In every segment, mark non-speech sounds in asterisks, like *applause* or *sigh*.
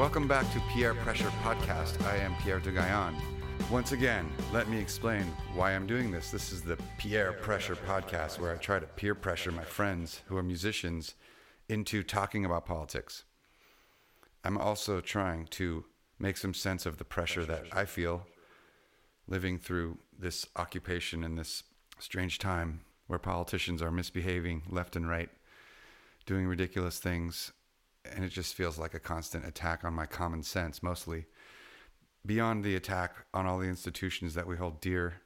Welcome back to Pierre Pressure Podcast. I am Pierre de Gaillon. Once again, let me explain why I'm doing this. This is the Pierre Pressure Podcast where I try to peer pressure my friends who are musicians into talking about politics. I'm also trying to make some sense of the pressure that I feel living through this occupation in this strange time where politicians are misbehaving left and right, doing ridiculous things, and it just feels like a constant attack on my common sense, mostly. Beyond the attack on all the institutions that we hold dear,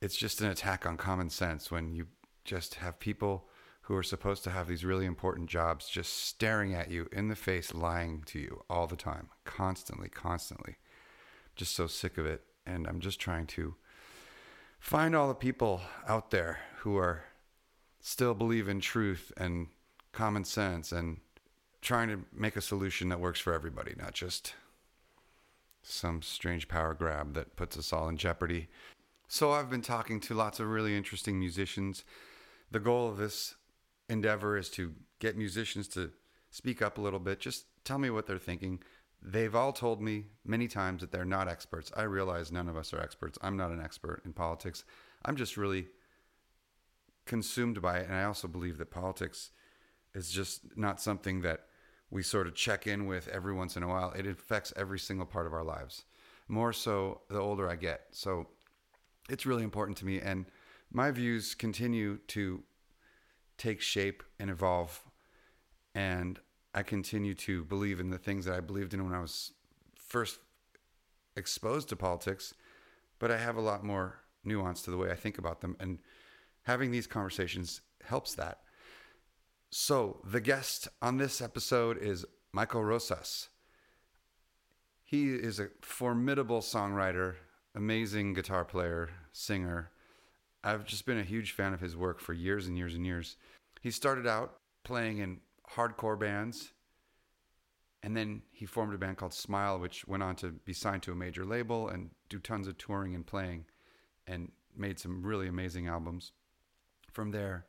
it's just an attack on common sense when you just have people who are supposed to have these really important jobs just staring at you in the face, lying to you all the time, constantly, constantly. Just so sick of it. And I'm just trying to find all the people out there who are still believe in truth and common sense and trying to make a solution that works for everybody, not just some strange power grab that puts us all in jeopardy. So I've been talking to lots of really interesting musicians. The goal of this endeavor is to get musicians to speak up a little bit, just tell me what they're thinking. They've all told me many times that they're not experts. I realize none of us are experts. I'm not an expert in politics. I'm just really consumed by it. And I also believe that politics is just not something that we sort of check in with every once in a while. It affects every single part of our lives, more so the older I get. So it's really important to me. And my views continue to take shape and evolve. And I continue to believe in the things that I believed in when I was first exposed to politics, but I have a lot more nuance to the way I think about them. And having these conversations helps that. So, the guest on this episode is Michael Rosas. He is a formidable songwriter, amazing guitar player, singer. I've just been a huge fan of his work for years and years and years. He started out playing in hardcore bands, and then he formed a band called Smile, which went on to be signed to a major label and do tons of touring and playing, and made some really amazing albums. From there,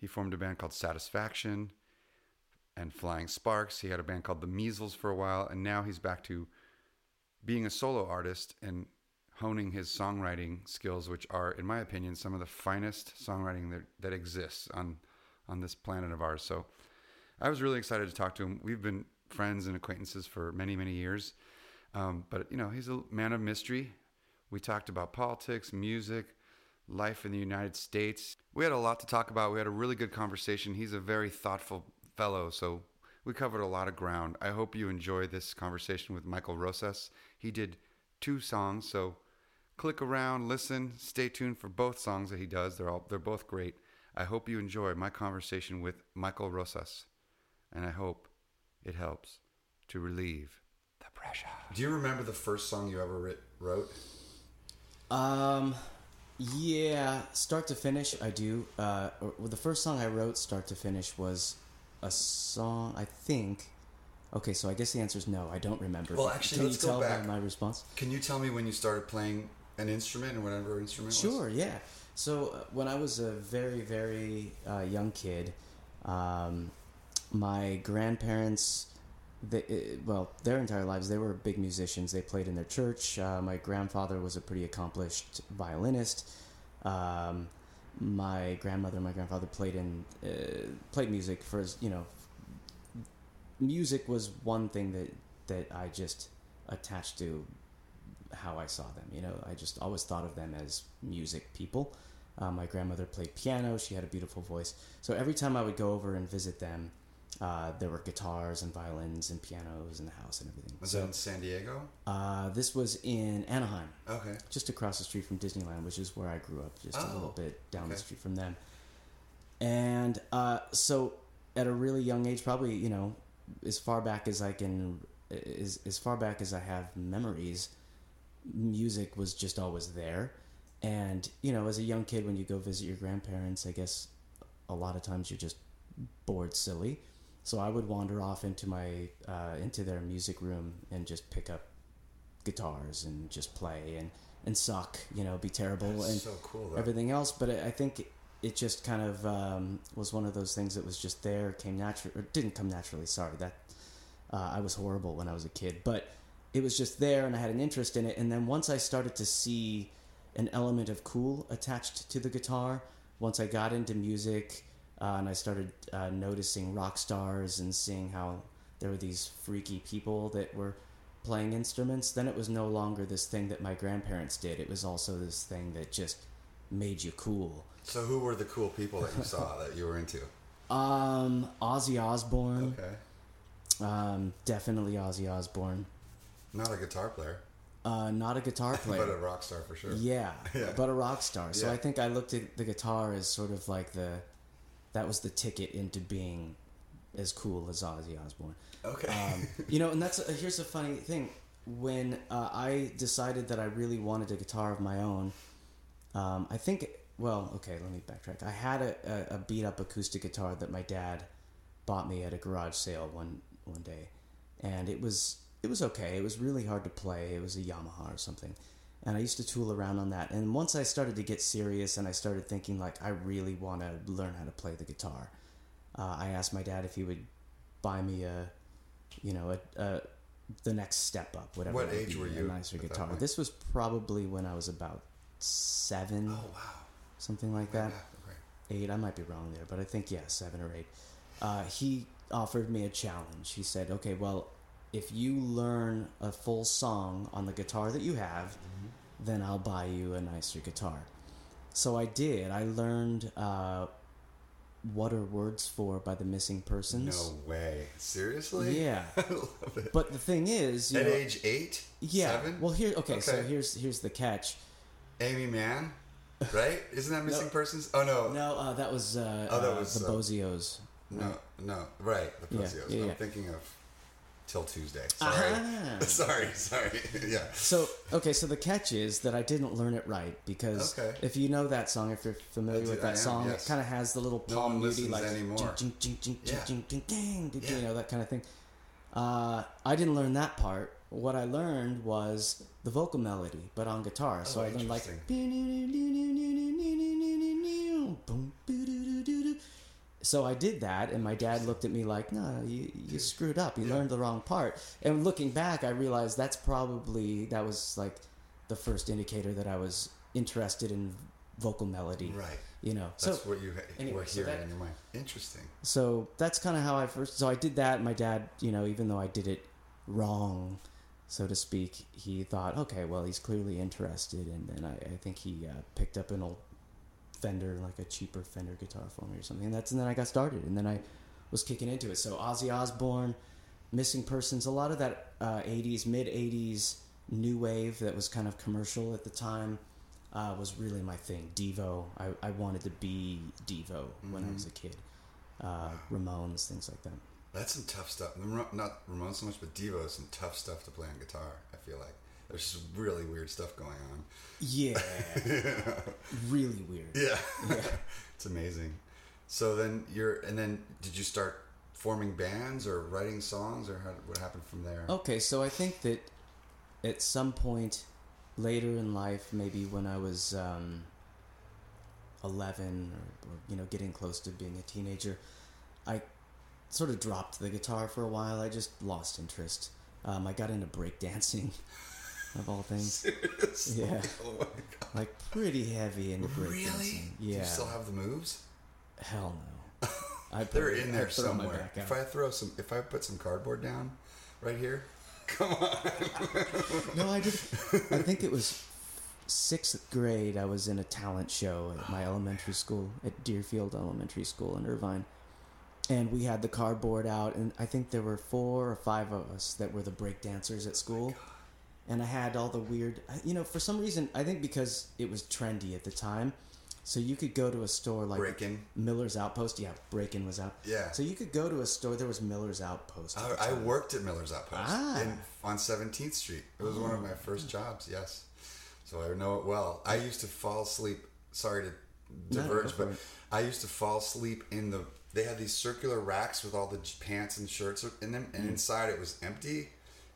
he formed a band called Satisfaction and Flying Sparks. He had a band called The Measles for a while, and now he's back to being a solo artist and honing his songwriting skills, which are, in my opinion, some of the finest songwriting that, that exists on on this planet of ours. So I was really excited to talk to him. We've been friends and acquaintances for many, many years. Um, but, you know, he's a man of mystery. We talked about politics, music, life in the United States. We had a lot to talk about. We had a really good conversation. He's a very thoughtful fellow, so we covered a lot of ground. I hope you enjoy this conversation with Michael Rosas. He did two songs, so click around, listen, stay tuned for both songs that he does. They're all they're both great. I hope you enjoy my conversation with Michael Rosas, and I hope it helps to relieve the pressure. Do you remember the first song you ever writ- wrote? Um, yeah, start to finish, I do. Uh, well, the first song I wrote, start to finish, was a song. I think. Okay, so I guess the answer is no. I don't remember. Well, actually, can let's you go tell back. by my response? Can you tell me when you started playing an instrument or whatever instrument? it was? Sure, yeah. So uh, when I was a very, very uh, young kid, um, my grandparents, they, uh, well, their entire lives, they were big musicians. They played in their church. Uh, my grandfather was a pretty accomplished violinist. Um, my grandmother, and my grandfather played in uh, played music for you know. Music was one thing that that I just attached to how I saw them. You know, I just always thought of them as music people. Uh, my grandmother played piano; she had a beautiful voice. So every time I would go over and visit them, uh, there were guitars and violins and pianos in the house and everything. Was so, that in San Diego? uh, this was in Anaheim, Okay. just across the street from Disneyland, which is where I grew up, just a Oh, little bit down the street from them. And uh, so, at a really young age, probably you know, as far back as I can, as as far back as I have memories, music was just always there. And you know, as a young kid, when you go visit your grandparents, I guess a lot of times you're just bored silly. So I would wander off into my uh, into their music room and just pick up guitars and just play and and suck, you know, be terrible That's and so cool. Though. everything else. But I I think it just kind of um, was one of those things that was just there, came natural, or didn't come naturally. Sorry, that Uh, I was horrible when I was a kid, but it was just there, and I had an interest in it. And then once I started to see an element of cool attached to the guitar, once I got into music uh, and I started uh, noticing rock stars and seeing how there were these freaky people that were playing instruments, then it was no longer this thing that my grandparents did. It was also this thing that just made you cool. So who were the cool people that you saw *laughs* that you were into? Um, Ozzy Osbourne. Okay. Um, definitely Ozzy Osbourne. Not a guitar player, Uh, not a guitar *laughs* player. but a rock star for sure. Yeah, *laughs* Yeah. but a rock star. So Yeah. I think I looked at the guitar as sort of like the that was the ticket into being as cool as Ozzy Osbourne. Okay. Um, you know, and that's a, here's a funny thing. When uh, I decided that I really wanted a guitar of my own, um, I think. Well, okay, let me backtrack. I had a, a, a beat up acoustic guitar that my dad bought me at a garage sale one one day, and it was it was okay. It was really hard to play. It was a Yamaha or something, and I used to tool around on that. And once I started to get serious, and I started thinking like I really want to learn how to play the guitar, uh, I asked my dad if he would buy me a, you know, a, a the next step up, whatever. What age be, were a nicer guitar. This was probably when I was about seven, oh wow. something like that Yeah, right. eight. I might be wrong there, but I think yeah, seven or eight. Uh, he offered me a challenge. He said, "Okay, well, if you learn a full song on the guitar that you have, then I'll buy you a nicer guitar." So I did. I learned uh, "What Are Words For" by the Missing Persons. No way. Seriously? Yeah, *laughs* I love it. but the thing is, you At know, age eight? yeah. Seven? Well, here, okay, So here's here's the catch. Aimee Mann? *laughs* Right? Isn't that missing No. persons? Oh no. No, uh, that was uh, Oh, that uh, was, the uh, Bozzios. No, no, right. The Yeah, Bozzios. yeah, I'm yeah. thinking of 'Til Tuesday. Sorry. Ah. sorry, sorry. yeah. So okay, so the catch is that I didn't learn it right because Okay. if you know that song, if you're familiar do- with that am, song, yes. it kind of has the little No palm one muty like anymore. jing, Yeah. jing, jing, ding, ding, Yeah. you know that kind of thing. Uh, I didn't learn that part. What I learned was the vocal melody, but on guitar. So Oh, I learned like. So I did that, and my dad looked at me like, "No, you, you screwed up. You Yeah. learned the wrong part." And looking back, I realized that's probably that was like the first indicator that I was interested in vocal melody. Right. You know. That's so what you anyway, were so hearing that- in your mind. Interesting. so that's kind of how I first. So I did that. My dad, you know, even though I did it wrong, so to speak, he thought, okay, well, he's clearly interested, and then I, I think he uh, picked up an old Fender, like a cheaper Fender guitar for me or something. And that's and then I got started, and then I was kicking into it. So Ozzy Osbourne, Missing Persons, a lot of that uh, '80s, mid '80s new wave that was kind of commercial at the time. Uh, was really my thing. Devo. I, I wanted to be Devo when I was a kid. Uh, Ramones, things like that. That's some tough stuff. Not Ramones so much, but Devo is some tough stuff to play on guitar. I feel like there's some really weird stuff going on. Yeah, *laughs* really weird. Yeah, *laughs* it's amazing. So then you're, and then did you start forming bands or writing songs, or how, what happened from there? Okay, so I think that at some point later in life, maybe when I was um, 11 or, or, you know, getting close to being a teenager, I sort of dropped the guitar for a while. I just lost interest. Um, I got into breakdancing, *laughs* of all things. *laughs* Seriously? Yeah. Oh my god. Like, pretty heavy into breakdancing. Really? Do Yeah. you still have the moves? Hell no. *laughs* I They're in there somewhere. If. I throw some, if I put some cardboard down, right here, *laughs* come on. No, I did. I think it was sixth grade. I was in a talent show at my oh, elementary school at Deerfield Elementary School in Irvine, and we had the cardboard out, and I think there were four or five of us that were the break dancers at oh school. And I had all the weird, you know, for some reason, I think because it was trendy at the time, so you could go to a store like Break-In? Miller's Outpost. Yeah, Break In was out. Yeah. So you could go to a store. There was Miller's Outpost. I, I worked at Miller's Outpost Ah. in, on 17th Street. It was one of my first jobs, yes. So I know it well. I used to fall asleep. Sorry to diverge, but. I used to fall asleep in the. They had these circular racks with all the pants and shirts in them, Mm. and inside it was empty,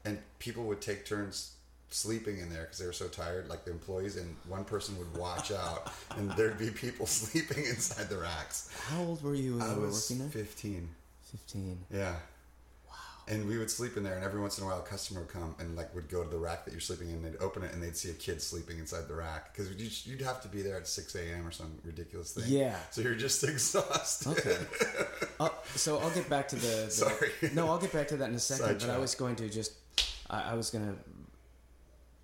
and people would take turns sleeping in there because they were so tired, like the employees, and one person would watch *laughs* out, and there'd be people *laughs* sleeping inside the racks. How old were you when I you were was working there? 15. Fifteen. Yeah. Wow. And we would sleep in there. And every once in a while, a customer would come and like would go to the rack that you're sleeping in. And they'd open it and they'd see a kid sleeping inside the rack because you'd, you'd have to be there at six a.m. or some ridiculous thing. Yeah. So you're just *laughs* exhausted. Okay. Uh, so I'll get back to the, the. Sorry. No, I'll get back to that in a second. but I was going to just. I, I was going to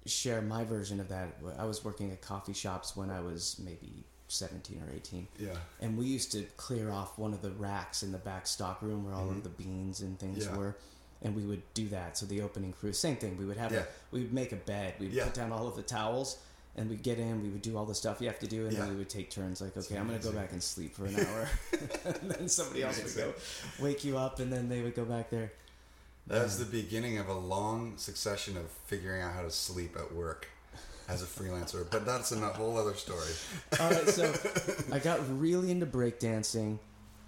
share my version of that. I was working at coffee shops when I was maybe 17 or 18. Yeah. And we used to clear off one of the racks in the back stock room where all of the beans and things Mm-hmm. Yeah. were. And we would do that. So the opening crew, same thing. We would have Yeah. a, we would make a bed. We'd Yeah. put down all of the towels and we'd get in, we would do all the stuff you have to do, and then we would take turns like, okay, I'm gonna go back and sleep for an hour. *laughs* and then somebody *laughs* else would go wake you up and then they would go back there. That was the beginning of a long succession of figuring out how to sleep at work as a freelancer. But that's a whole other story. All right, so *laughs* I got really into breakdancing.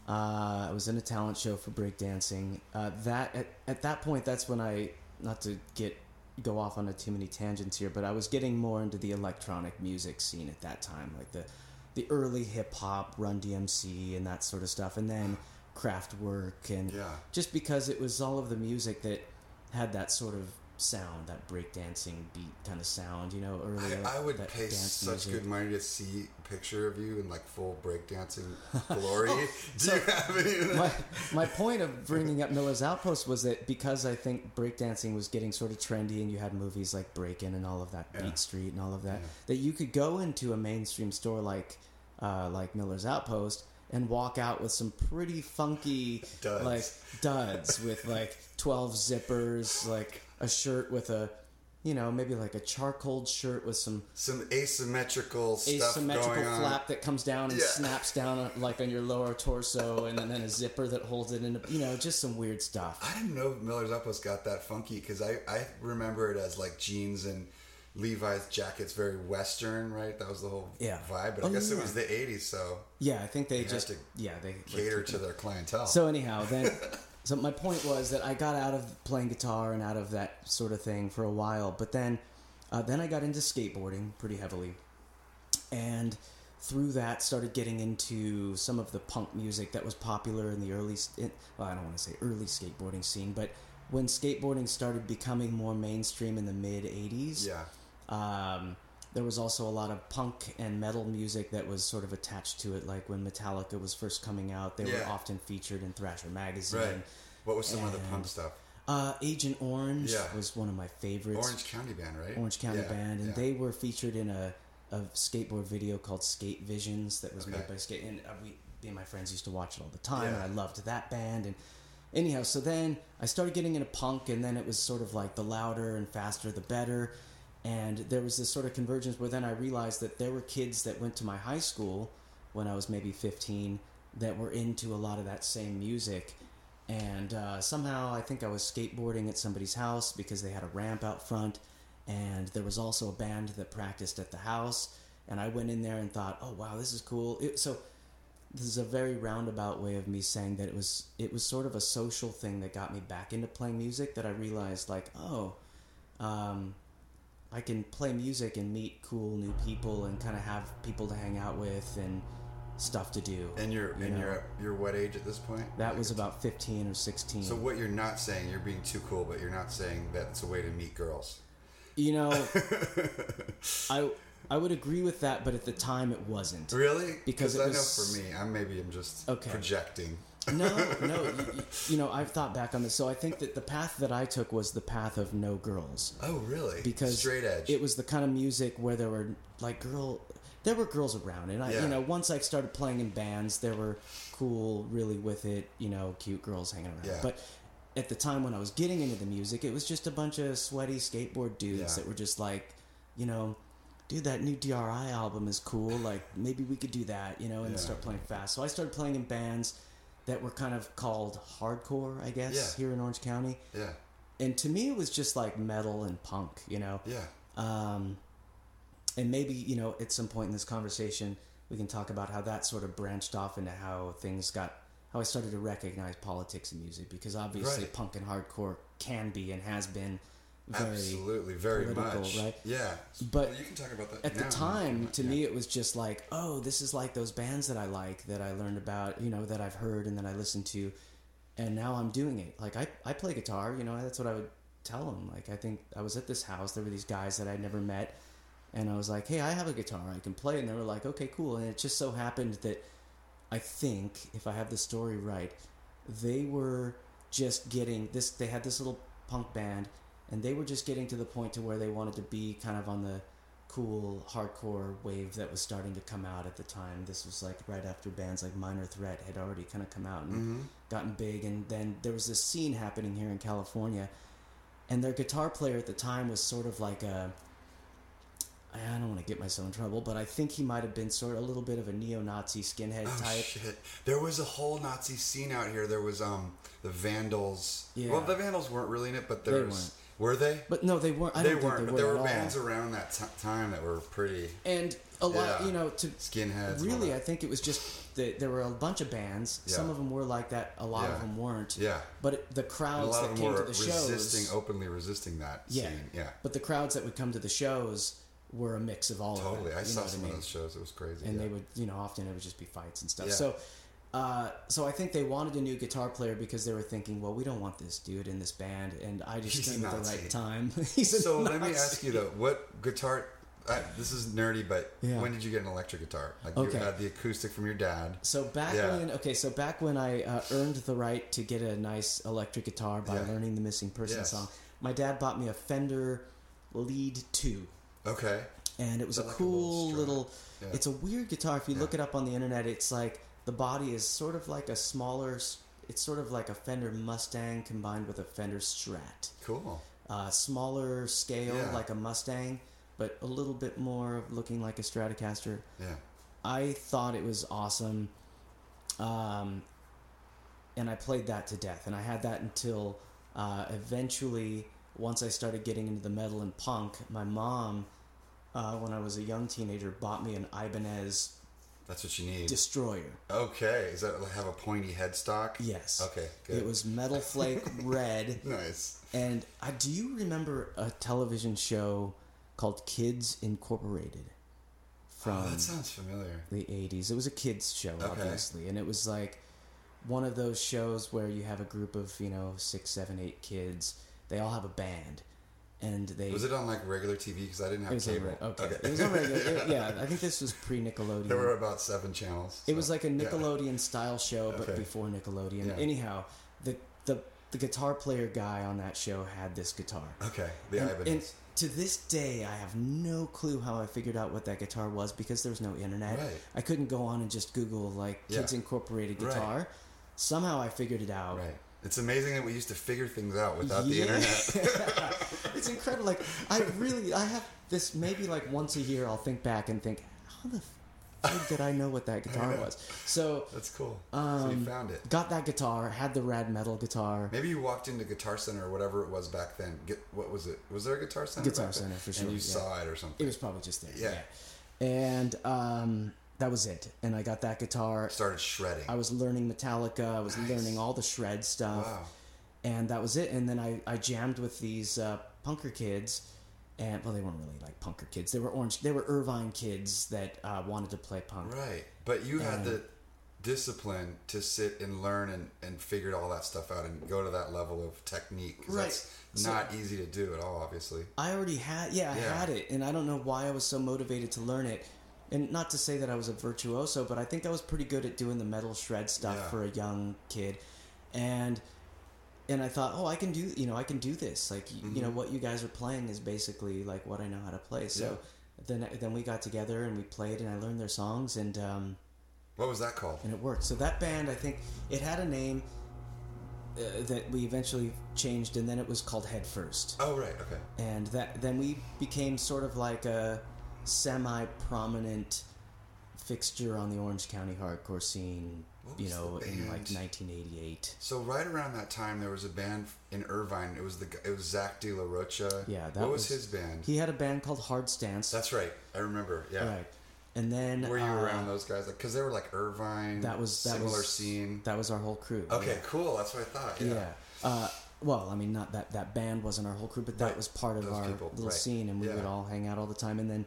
Uh, I was in a talent show for breakdancing. Uh, that at, at that point, that's when I not to get go off on a too many tangents here, but I was getting more into the electronic music scene at that time, like the the early hip hop, Run DMC, and that sort of stuff, and then Kraftwerk, and Yeah. just because it was all of the music that had that sort of sound, that breakdancing beat kind of sound, you know, early. I, I would pay such music. good money to see a picture of you in like full breakdancing *laughs* glory. Do so you have any my my point of bringing up Miller's Outpost was that because I think breakdancing was getting sort of trendy, and you had movies like Breakin' and all of that, Yeah. Beat Street and all of that, Yeah. that you could go into a mainstream store like uh, like Miller's Outpost and walk out with some pretty funky Duds. like duds with like twelve zippers, like a shirt with a you know maybe like a charcoal shirt with some Some asymmetrical stuff asymmetrical going on. flap that comes down and Yeah. snaps down uh, like on your lower torso, and then a zipper that holds it in. A, you know, just some weird stuff. I didn't know Miller's Outpost got that funky because I, I remember it as like jeans and Levi's jackets, very Western, right? That was the whole Yeah. vibe. But I Oh, guess it was the 80s, so Yeah, I think they just yeah they cater to their clientele. So anyhow, then *laughs* so my point was that I got out of playing guitar and out of that sort of thing for a while, but then uh, then I got into skateboarding pretty heavily, and through that started getting into some of the punk music that was popular in the early in, well I don't want to say early skateboarding scene, but when skateboarding started becoming more mainstream in the mid '80s, yeah. Um, there was also a lot of punk and metal music that was sort of attached to it. Like when Metallica was first coming out, they were often featured in Thrasher magazine. Right. What was some of the punk stuff? Uh, Agent Orange Yeah. was one of my favorites. Orange County Band, right? Orange County Yeah, Band, and yeah. they were featured in a, a skateboard video called Skate Visions that was Okay. made by Skate. And uh, we, me and my friends used to watch it all the time, Yeah. and I loved that band. And anyhow, so then I started getting into punk, and then it was sort of like the louder and faster, the better. And there was this sort of convergence where then I realized that there were kids that went to my high school when I was maybe 15 that were into a lot of that same music. And uh, somehow I think I was skateboarding at somebody's house because they had a ramp out front. And there was also a band that practiced at the house. And I went in there and thought, oh, wow, this is cool. It, so this is a very roundabout way of me saying that it was it was sort of a social thing that got me back into playing music that I realized like oh um, I can play music and meet cool new people and kind of have people to hang out with and stuff to do. And you're you and know. you're at your what age at this point? that was about 15 or 16. So what you're not saying, you're being too cool, but you're not saying that it's a way to meet girls. you know *laughs* I I would agree with that but at the time it wasn't. Really? Because it I was- know for me, I'm maybe I'm just Okay. projecting. No, no. You, you- know, I've thought back on this. So I think that the path that I took was the path of no girls. Oh, really? because straight edge. It was the kind of music where there were like girl, there were girls around, and I, Yeah. you know, once I started playing in bands, there were cool, really with it, you know, cute girls hanging around. Yeah. But at the time when I was getting into the music, it was just a bunch of sweaty skateboard dudes Yeah. that were just like, you know. Dude, that new DRI album is cool. Like, maybe we could do that, you know, and Yeah. start playing fast. So I started playing in bands that were kind of called hardcore, I guess, Yeah. here in Orange County. yeah, And to me, it was just like metal and punk, you know. yeah. Um, and maybe you know at some point in this conversation we can talk about how that sort of branched off into how things got how I started to recognize politics in music because obviously Right. punk and hardcore can be and has been very Absolutely, very political, much. right? Yeah, But Well, you can talk about that at the time to Yeah. me it was just like oh this is like those bands that I like that I learned about you know that I've heard and that I listened to and now I'm doing it. Like I, I play guitar, you know, that's what I would tell them. Like I think I was at this house, there were these guys that I'd never met, and I was like, hey, I have a guitar, I can play, and they were like, okay, cool. And it just so happened that I think, if I have the story right, they were just getting this. They had this little punk band, and they were just getting to the point to where they wanted to be kind of on the cool hardcore wave that was starting to come out at the time. This was like right after bands like Minor Threat had already kind of come out and Mm-hmm. gotten big, and then there was this scene happening here in California, and their guitar player at the time was sort of like a. I don't want to get myself in trouble, but I think he might have been sort of a little bit of a neo-Nazi skinhead Oh type. shit! There was a whole Nazi scene out here. There was um the Vandals. Yeah. Well, the Vandals weren't really in it, but They there was. weren't. Were they? But no, they weren't. I they don't weren't. think they but were there were at all. bands around that t- time that were pretty and a lot, Yeah. you know, to skinheads. really, I think it was just that there were a bunch of bands. Some of them were like that. A lot Yeah. of them weren't. Yeah. But it, the crowds lot that of them came were to the shows, resisting, openly resisting that yeah, scene. Yeah, But the crowds that would come to the shows were a mix of all totally. of it. I you saw some I mean? of those shows. It was crazy. and yeah. they would you know often it would just be fights and stuff Yeah. so uh, so I think they wanted a new guitar player because they were thinking, well, we don't want this dude in this band, and I just He's came at the right time. *laughs* A so let me ask you though, what guitar? I, this is nerdy, but Yeah. when did you get an electric guitar? Like Okay. you had the acoustic from your dad. So back Yeah. when okay, so back when I uh, earned the right to get a nice electric guitar by Yeah. learning the Missing Person Yes. song, my dad bought me a Fender Lead Two, Okay. and it was a like a cool little little. Yeah. It's a weird guitar. If you look it up on the internet, it's like the body is sort of like a smaller. It's sort of like a Fender Mustang combined with a Fender Strat. Cool. Uh, smaller scale, Yeah. like a Mustang, but a little bit more looking like a Stratocaster. Yeah. I thought it was awesome. Um, and I played that to death. And I had that until uh, eventually, once I started getting into the metal and punk, my mom, uh, when I was a young teenager, bought me an Ibanez That's what you need. Destroyer. okay. Is that have a pointy headstock? Yes. Okay. Good. It was Metal Flake *laughs* Red. nice. And I, do you remember a television show called Kids Incorporated? From oh, that sounds familiar. the 80s. It was a kids show, Okay. obviously, and it was like one of those shows where you have a group of you know six, seven, eight kids. They all have a band, and they. Was it on like regular TV? Because I didn't have was on cable. re- okay. It was on regular. it- *laughs* yeah, I think this was pre Nickelodeon. There were about seven channels. It was like a yeah. Nickelodeon style show, but Okay. before Nickelodeon. Yeah. Anyhow, the the the guitar player guy on that show had this guitar. Okay. The and, Ibanez. and to this day, I have no clue how I figured out what that guitar was because there was no internet. Right. I couldn't go on and just Google like Yeah. Kids Incorporated Right. guitar. Somehow I figured it out. Right. It's amazing that we used to figure things out without the internet. *laughs* *laughs* it's incredible. Like I really, I have this maybe like once a year. I'll think back and think, how the fuck did I know what that *laughs* guitar was? So That's cool. so you Um, found it. got that guitar, had the rad metal guitar. Maybe you walked into Guitar Center or whatever it was back then. Get what was it? Was there a Guitar Center? Guitar back then? Center, for sure, And you yeah. saw it or something. It was probably just there. Yeah. yeah. And um, that was it. And I got that guitar. Started shredding. I was learning Metallica. I was Nice. learning all the shred stuff. wow. And that was it. And then I, I jammed with these uh, punker kids. And, well, they weren't really like punker kids. They were orange. They were Irvine kids that uh, wanted to play punk. Right. But you had the discipline to sit and learn and, and figure all that stuff out and go to that level of technique. 'cause Right. That's So- not easy to do at all, obviously. I already had, yeah, I Yeah. had it, and I don't know why I was so motivated to learn it. And not to say that I was a virtuoso, but I think I was pretty good at doing the metal shred stuff Yeah. for a young kid, and and I thought, oh, I can do, you know, I can do this. Like, y you know, what you guys are playing is basically like what I know how to play. So then then we got together and we played, and I learned their songs, and um, What was that called? and it worked. So that band, I think, it had a name uh, that we eventually changed, and then it was called Head First Oh, right. Okay. and that then we became sort of like a semi-prominent fixture on the Orange County hardcore scene. You know, in like 1988. So right around that time, there was a band in Irvine. It was the it was Zach De La Rocha. Yeah, that what was, was- his band? He had a band called Hard Stance. That's right. I remember. Yeah. right, and then Were you uh, around those guys? Like, because they were like Irvine. That was that similar was, scene. That was our whole crew. Okay, yeah. cool. That's what I thought. Yeah. Yeah. Uh, well, I mean, not that that band wasn't our whole crew, but that Right. was part of Those our people, little right. scene, and we Yeah. would all hang out all the time. And then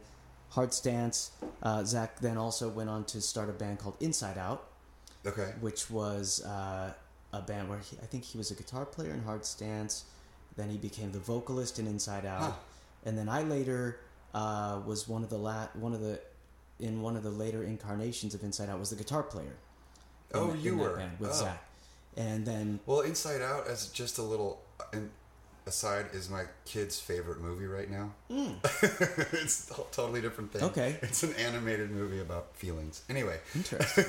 Hard Stance, uh, Zach then also went on to start a band called Inside Out. Okay. which was uh, a band where he, I think he was a guitar player in Hard Stance. Then he became the vocalist in Inside Out, Huh. and then I later uh, was one of the la- one of the in one of the later incarnations of Inside Out was the guitar player. Oh, you in were. with Oh. Zach, and then Well, Inside Out, as just a little an aside, is my kid's favorite movie right now. *laughs* it's a totally different thing. Okay. It's an animated movie about feelings. Anyway, Interesting.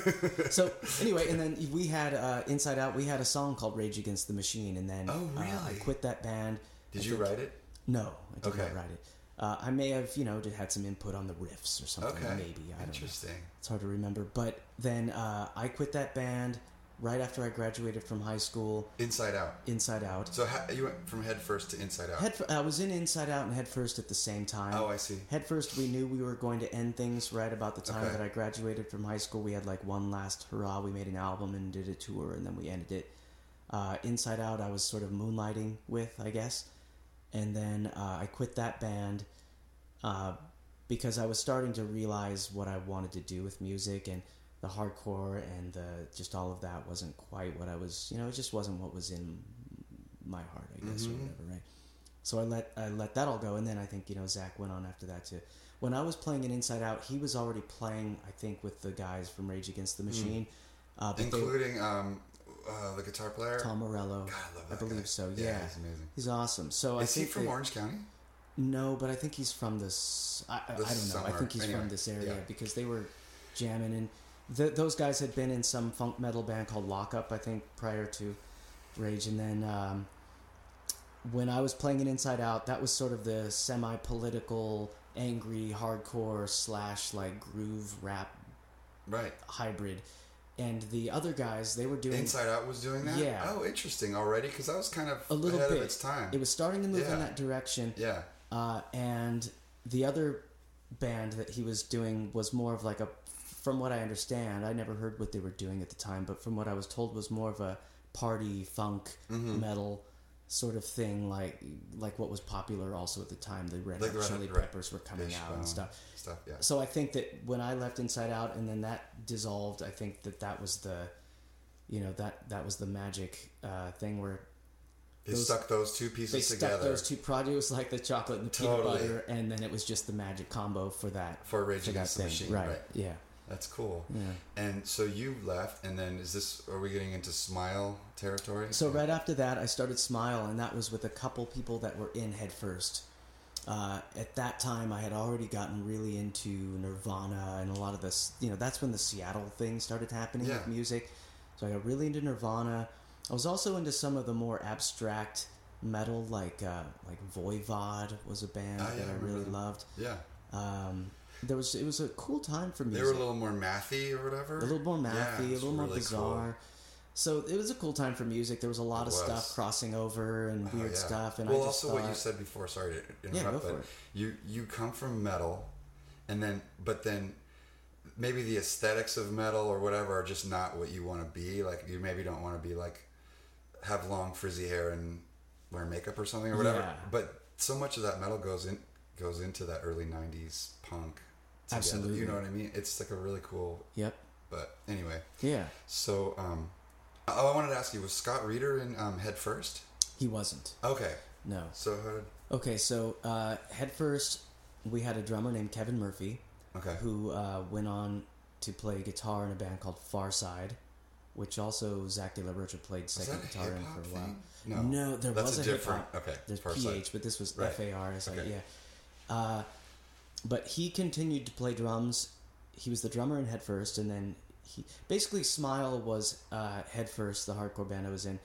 *laughs* so anyway, and then we had uh, Inside Out. We had a song called "Rage Against the Machine," and then Oh, uh, I really? quit that band. did I you think- write it? No, I did Okay. not write it. Uh, I may have, you know, had some input on the riffs or something. Okay. Maybe I don't know. Interesting. It's hard to remember. But then uh, I quit that band right after I graduated from high school. Inside Out. Inside Out. So ha- you went from head first to Inside Out. Head, I was in Inside Out and Head First at the same time. oh, I see. Head First, we knew we were going to end things right about the time Okay. that I graduated from high school. We had like one last hurrah. We made an album and did a tour, and then we ended it. Uh, Inside Out, I was sort of moonlighting with, I guess. And then uh, I quit that band uh, because I was starting to realize what I wanted to do with music and the hardcore and the just all of that wasn't quite what I was. You know, it just wasn't what was in my heart, I guess, or Mhm. whatever, right? So I let I let that all go, and then I think you know Zach went on after that too. When I was playing in Inside Out, he was already playing, I think, with the guys from Rage Against the Machine, uh, but they, Including um, uh, the guitar player. Tom Morello. God, I love I believe guy. so. Yeah. he's amazing. He's awesome. So I Is he think from that- Orange County? No, but I think he's from this. I, I, I don't know. I think he's Anyway, from this area yeah. because they were jamming, and th those guys had been in some funk metal band called Lockup, I think, prior to Rage, and then um, when I was playing in Inside Out, that was sort of the semi-political, angry, hardcore slash like groove rap Right. hybrid, and the other guys they were doing. Inside Out was doing that. Yeah. Oh, interesting already because that was kind of A little ahead bit. of its time. It was starting to move Yeah. in that direction. yeah. Uh, and the other band that he was doing was more of like a, from what I understand, I never heard what they were doing at the time, but from what I was told, was more of a party funk Mm-hmm. metal sort of thing, like like what was popular also at the time. The Red Like Hot Chili. Peppers were coming out Fishbone and stuff. Stuff. Yeah. So I think that when I left Inside Out and then that dissolved, I think that that was the, you know, that that was the magic uh, thing where They those- stuck those two pieces they together stuck those two produce like the chocolate and the peanut butter, and then it was just the magic combo for that for Rage for Against the thing. Machine. right. Right. Yeah. That's cool. Yeah. And so you left, and then is this? Are we getting into Smile territory? So right after that, I started Smile, and that was with a couple people that were in head first. Uh, at that time, I had already gotten really into Nirvana and a lot of this. You know, that's when the Seattle thing started happening Yeah. with music. So I got really into Nirvana. I was also into some of the more abstract metal, like uh, like Voivod was a band Ah, yeah, that I I really loved. Yeah, Um, there was it was a cool time for music. they were a little more mathy or whatever. a little more mathy, Yeah, a little more really bizarre. So it was a cool time for music. There was a lot It of was. stuff crossing over and Cool. Oh, weird yeah. stuff. And well, I just also thought, what you said before. Sorry to Yeah, interrupt, for but you you come from metal, and then but then maybe the aesthetics of metal or whatever are just not what you want to be. Like you maybe don't want to be like have long frizzy hair and wear makeup or something or whatever. Yeah. But so much of that metal goes in goes into that early '90s punk. Together. Absolutely. you know what I mean. It's like a really cool. Yep. But anyway, Yeah, so um, oh, I wanted to ask you: Was Scott Reeder in um, Head First? he wasn't. Okay, No. so how did? Okay, so uh, head first, we had a drummer named Kevin Murphy Okay. who uh, went on to play guitar in a band called Far Side, which also Zach De La Rocha played second guitar in for a while. thing? No. No, there That's was a a different. Okay. There's Far PH, but this was Right. F A R S I. Okay. Yeah. Uh, but he continued to play drums. He was the drummer in Head First, and then he basically Smile was uh, Head First, the hardcore band I was in,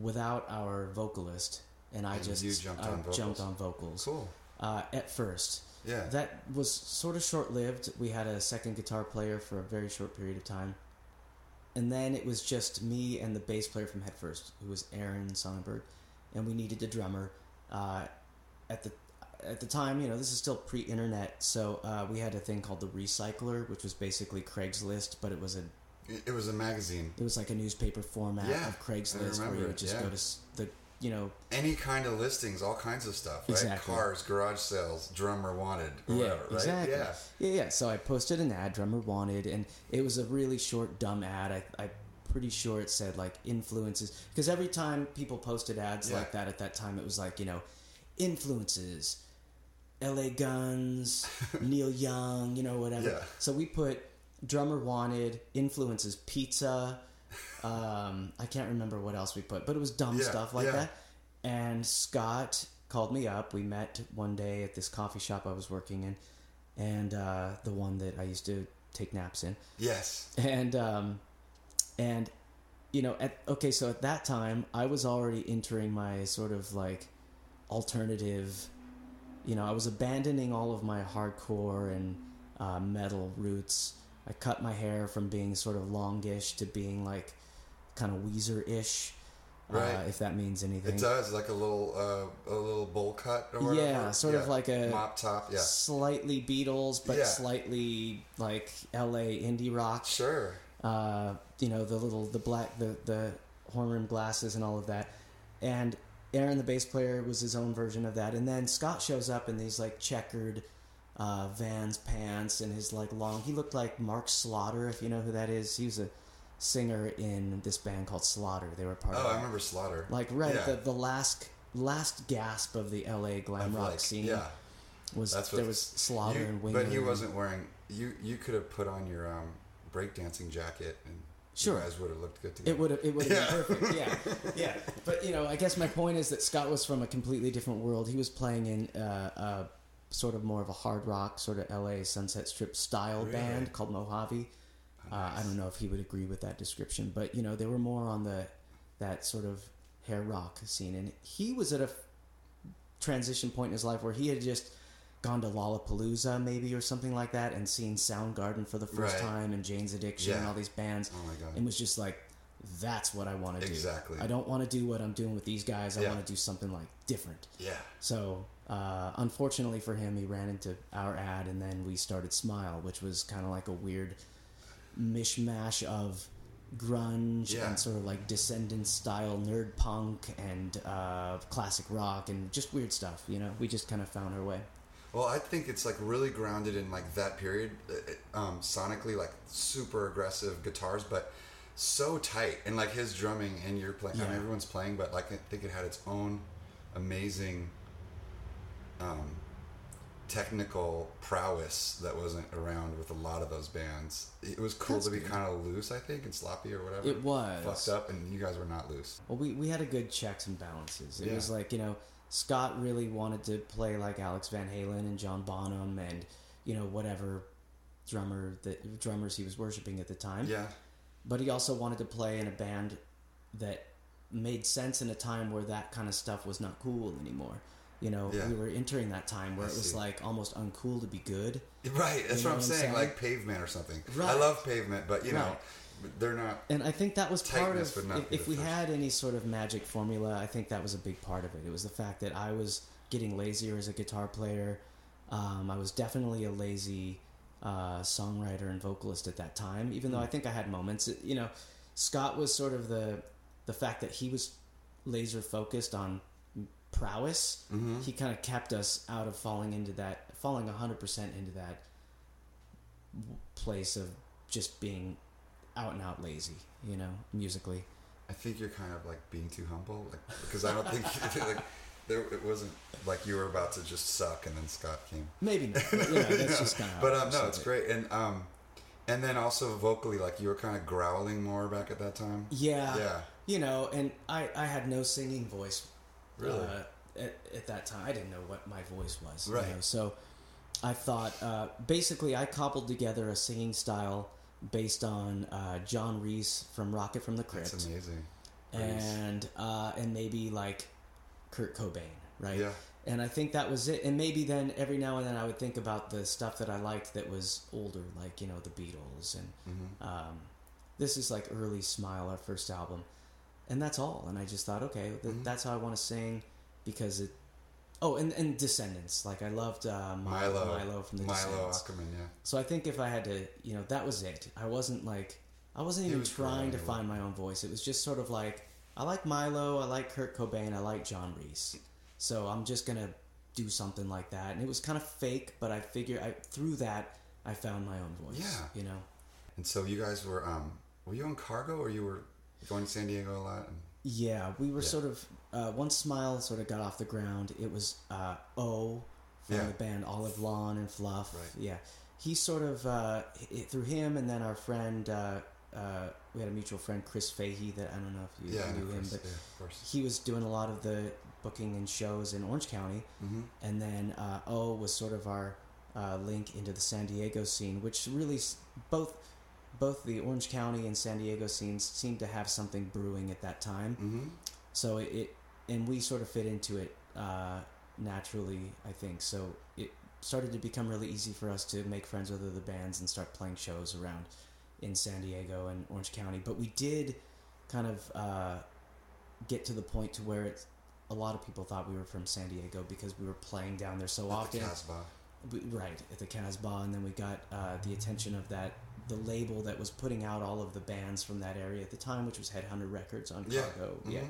without our vocalist, and I And just jumped on vocals. jumped on vocals Cool. uh, at first. Yeah. That was sort of short lived. We had a second guitar player for a very short period of time. And then it was just me and the bass player from Head First, who was Aaron Sonnenberg, and we needed a drummer. Uh, at the at the time, you know, this is still pre-internet, so uh, we had a thing called the Recycler, which was basically Craigslist, but it was a It was a magazine. it was like a newspaper format Yeah, of Craigslist, where you would just yeah. go to the you know Any kind of listings, all kinds of stuff, right? Exactly. Cars, garage sales, drummer wanted, or Yeah, whatever, right? exactly. Yeah. yeah, yeah. So I posted an ad, drummer wanted, and it was a really short, dumb ad. I, I pretty sure it said like influences because every time people posted ads Yeah. like that at that time, it was like you know, influences, L.A. Guns, *laughs* Neil Young, you know whatever. Yeah. So we put drummer wanted influences pizza. *laughs* Um, I can't remember what else we put, but it was dumb Yeah, stuff like yeah. that. And Scott called me up. We met one day at this coffee shop I was working in, and uh, the one that I used to take naps in. Yes. And um, and you know, at okay, so at that time I was already entering my sort of like alternative. You know, I was abandoning all of my hardcore and uh, metal roots. I cut my hair from being sort of longish to being like kind of Weezer ish, uh, Right. if that means anything. It does like a little uh, a little bowl cut or whatever. Yeah, sort of like a- mop top. Yeah. Slightly Beatles, but Yeah. slightly like L.A. indie rock. Sure. uh, you know the little the black the the horn rim glasses and all of that and aaron the bass player was his own version of that and then scott shows up in these like checkered uh, vans pants and his like long he looked like mark slaughter if you know who that is he was a singer in this band called slaughter they were part Oh, of I remember Slaughter. like right Yeah. the, the last last gasp of the la glam rock like, scene Yeah. was That's what there was slaughter You- and winger but he wasn't wearing. You you could have put on your um, breakdancing jacket and Sure. you guys would have looked good together. It would have it would have Yeah. been perfect. Yeah, *laughs* yeah. But you know, I guess my point is that Scott was from a completely different world. He was playing in uh, uh, sort of more of a hard rock, sort of L.A. Sunset Strip style Really? band called Mojave. Uh, I don't know if he would agree with that description, but you know, they were more on the that sort of hair rock scene, and he was at a transition point in his life where he had just gone to Lollapalooza maybe or something like that and seen Soundgarden for the first Right. time and Jane's Addiction and all these bands Oh my god. and was just like that's what I want to do. Exactly. I don't want to do what I'm doing with these guys. I Yeah. want to do something like different. yeah. So, uh, unfortunately for him, he ran into our ad, and then we started Smile, which was kind of like a weird mishmash of grunge Yeah. and sort of like Descendent style nerd punk and uh, classic rock and just weird stuff. You know, we just kind of found our way. Well, I think it's like really grounded in like that period, uh, um, sonically, like super aggressive guitars, but so tight. And like his drumming, and you're playing. I mean, everyone's playing, but like I think it had its own amazing um, technical prowess that wasn't around with a lot of those bands. It was cool That's to be kind of loose, I think, and sloppy or whatever. It was. fucked up, and you guys were not loose. Well, we, we had a good checks and balances. It Yeah. was like, you know, Scott really wanted to play like Alex Van Halen and John Bonham and, you know, whatever drummer that drummers he was worshiping at the time. Yeah, But he also wanted to play in a band that made sense in a time where that kind of stuff was not cool anymore. You know, Yeah. we were entering that time where I it was see. like almost uncool to be good. right. That's You know what I'm what I'm saying. Like pavement or something. Right. I Right. love pavement, but you know, They're not. And I think that was part of if, if we first. had any sort of magic formula, I think that was a big part of it. It was the fact that I was getting lazier as a guitar player. Um, I was definitely a lazy uh, songwriter and vocalist at that time, even though Hmm. I think I had moments. You know, Scott was sort of the the fact that he was laser focused on prowess. Mm-hmm. He kind of kept us out of falling into that, falling hundred percent into that place of just being out and out lazy, you know, musically. I think you're kind of like being too humble, like because I don't think *laughs* like there it wasn't like you were about to just suck and then Scott came. Maybe not. But, you know, that's just kind *laughs* of. But um, no, it's great, and um, and then also vocally, like you were kind of growling more back at that time. Yeah. Yeah. You know, and I, I had no singing voice. Really? Uh, at, at that time, I didn't know what my voice was. you Right. know, So, I thought uh, basically I cobbled together a singing style based on uh, John Reis from Rocket from the Crypt, That's amazing. And uh, and maybe like Kurt Cobain, right? Yeah. And I think that was it. And maybe then every now and then I would think about the stuff that I liked that was older, like you know the Beatles, and Mm-hmm. um, this is like early Smile, our first album, and that's all. And I just thought, okay, th- Mhm. that's how I want to sing because it. Oh, and, and Descendents, like I loved uh, Milo, Milo from the Milo Descendants. Aukerman, yeah. So I think if I had to, you know, that was it. I wasn't like, I wasn't even was trying to find my own voice. It was just sort of like, I like Milo, I like Kurt Cobain, I like John Reis. So I'm just gonna do something like that. And it was kind of fake, but I figured I through that I found my own voice. Yeah. You know. And so you guys were um, were you on cargo or you were going to San Diego a lot? And, Yeah, we were Yeah. sort of uh, once Smile sort of got off the ground. It was uh, O from Yeah. the band Olivelawn and Fluf. Right. Yeah, he sort of uh, through him, and then our friend. Uh, uh, we had a mutual friend, Chris Fahey, that I don't know if you yeah, knew him, but yeah, he was doing a lot of the booking and shows in Orange County, Mm-hmm. and then uh, O was sort of our uh, link into the San Diego scene, which really s- both both the Orange County and San Diego scenes seemed to have something brewing at that time. Mm-hmm. So it, it and we sort of fit into it uh, naturally, I think. So it started to become really easy for us to make friends with other bands and start playing shows around in San Diego and Orange County. But we did kind of uh, get to the point to where it's a lot of people thought we were from San Diego because we were playing down there so The often. Casbah. We, right at the Casbah, and then we got uh, the attention of that the label that was putting out all of the bands from that area at the time, which was Headhunter Records on Yeah. Cargo. Yeah, Mhm.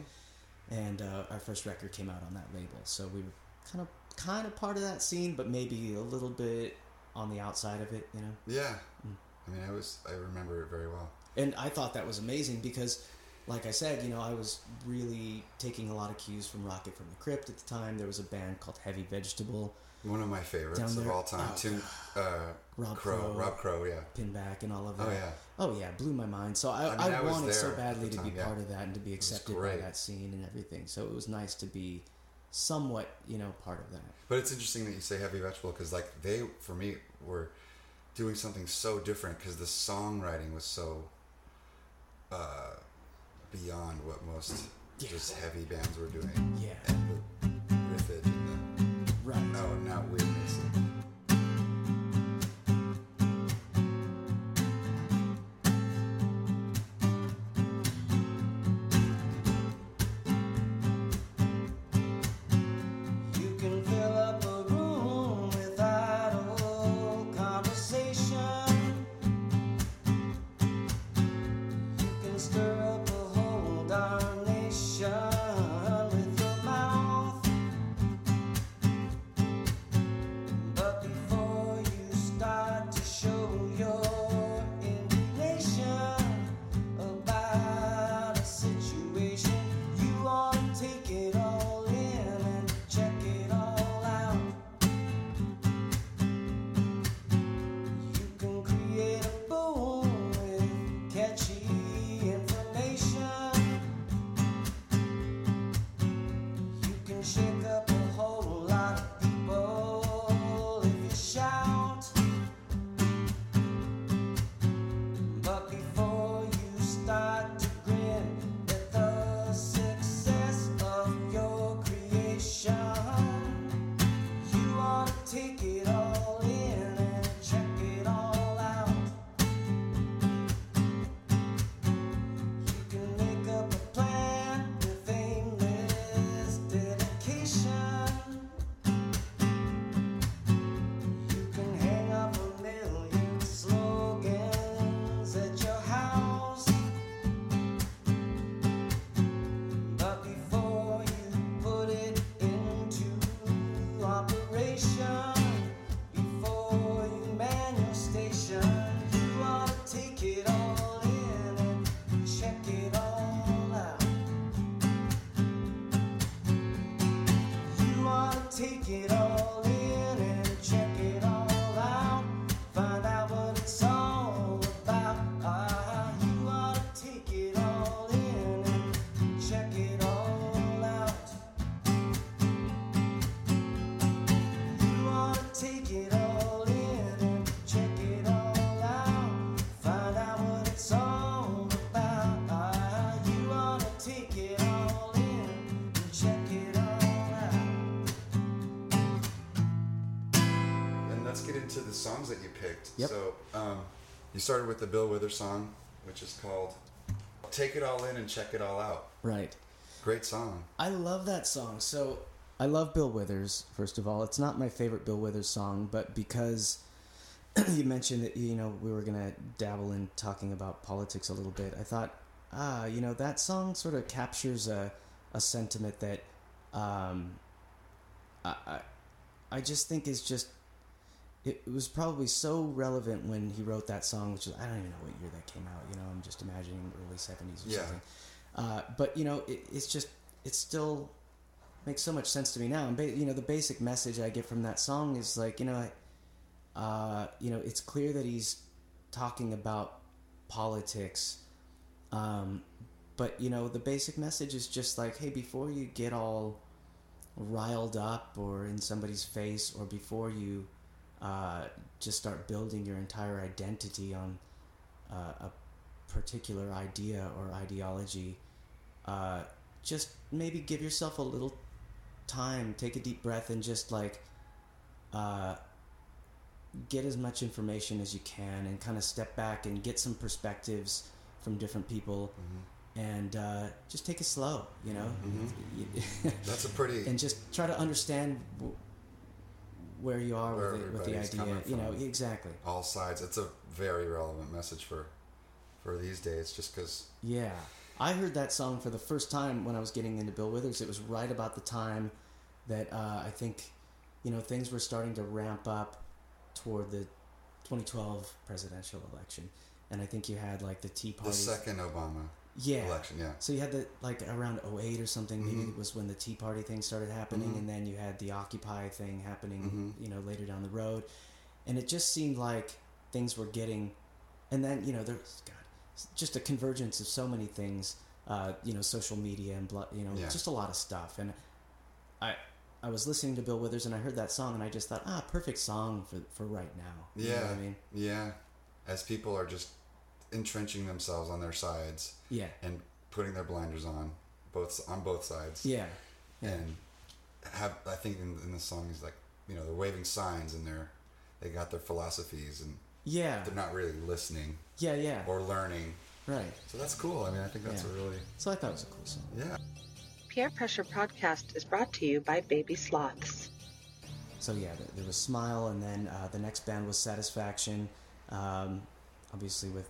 And uh, our first record came out on that label, so we were kind of kind of part of that scene, but maybe a little bit on the outside of it, you know. Yeah. Mm. I mean, I was I remember it very well. And I thought that was amazing because, like I said, you know, I was really taking a lot of cues from Rocket from the Crypt at the time. There was a band called Heavy Vegetable, One of my favorites of all time. oh, Tim uh, Rob Crow, Crow, Rob Crow, yeah. Pinback, and all of that. Oh yeah. Oh yeah, blew my mind. So I, I mean, I, wanted so badly to be yeah. part of that and to be accepted by that scene and everything. So it was nice to be somewhat, you know, part of that. But it's interesting that you say heavy vegetable because like they for me were doing something so different because the songwriting was so uh, beyond what most Yeah. just heavy bands were doing. Yeah, right. oh now weirdness. Picked. Yep. So um, you started with the Bill Withers song, which is called "Take It All In and Check It All Out." Right. Great song. I love that song. So I love Bill Withers. First of all, it's not my favorite Bill Withers song, but because *clears throat* you mentioned that you know we were gonna dabble in talking about politics a little bit, I thought, ah, you know that song sort of captures a a sentiment that um, I, I I just think is just it, was probably so relevant when he wrote that song, which is I don't even know what year that came out. You know, I'm just imagining early '70s or Yeah. something. Uh, but you know, it, it's just it still makes so much sense to me now. And ba- you know, the basic message I get from that song is like, you know, I, uh, you know, it's clear that he's talking about politics, um, but you know, the basic message is just like, hey, before you get all riled up or in somebody's face, or before you uh, just start building your entire identity on uh, a particular idea or ideology, uh, just maybe give yourself a little time, take a deep breath, and just like uh, get as much information as you can, and kind of step back and get some perspectives from different people, and uh, just take it slow, you know, *laughs* That's a pretty. *laughs* and just try to understand where you are Where with, it, with the idea. You know, exactly. all sides. It's a very relevant message for for these days, just because. Yeah. I heard that song for the first time when I was getting into Bill Withers. It was right about the time that uh, I think, you know, things were starting to ramp up toward the 2012 presidential election. And I think you had like the Tea Party, The second Obama yeah. election, yeah. So you had the like around 08 or something, maybe Mhm. it was when the Tea Party thing started happening, Mhm. and then you had the Occupy thing happening, Mhm. you know, later down the road, and it just seemed like things were getting, and then you know there's God, just a convergence of so many things, uh, you know, social media and blo- you know, Yeah. just a lot of stuff, and I. I was listening to Bill Withers and I heard that song and I just thought, ah, perfect song for, for right now. You know Yeah. what I mean? Yeah. As people are just entrenching themselves on their sides Yeah. and putting their blinders on, both on both sides. Yeah. Yeah. And have I think in, in the song he's like, you know, they're waving signs and they're they got their philosophies and Yeah. they're not really listening Yeah. Yeah. or learning. Right. So that's cool. I mean, I think that's Yeah. a really So I thought it was a cool song. yeah. Peer Pressure Podcast is brought to you by Baby Sloths. So yeah, there, there was Smile, and then uh, the next band was Satisfaction, um, obviously with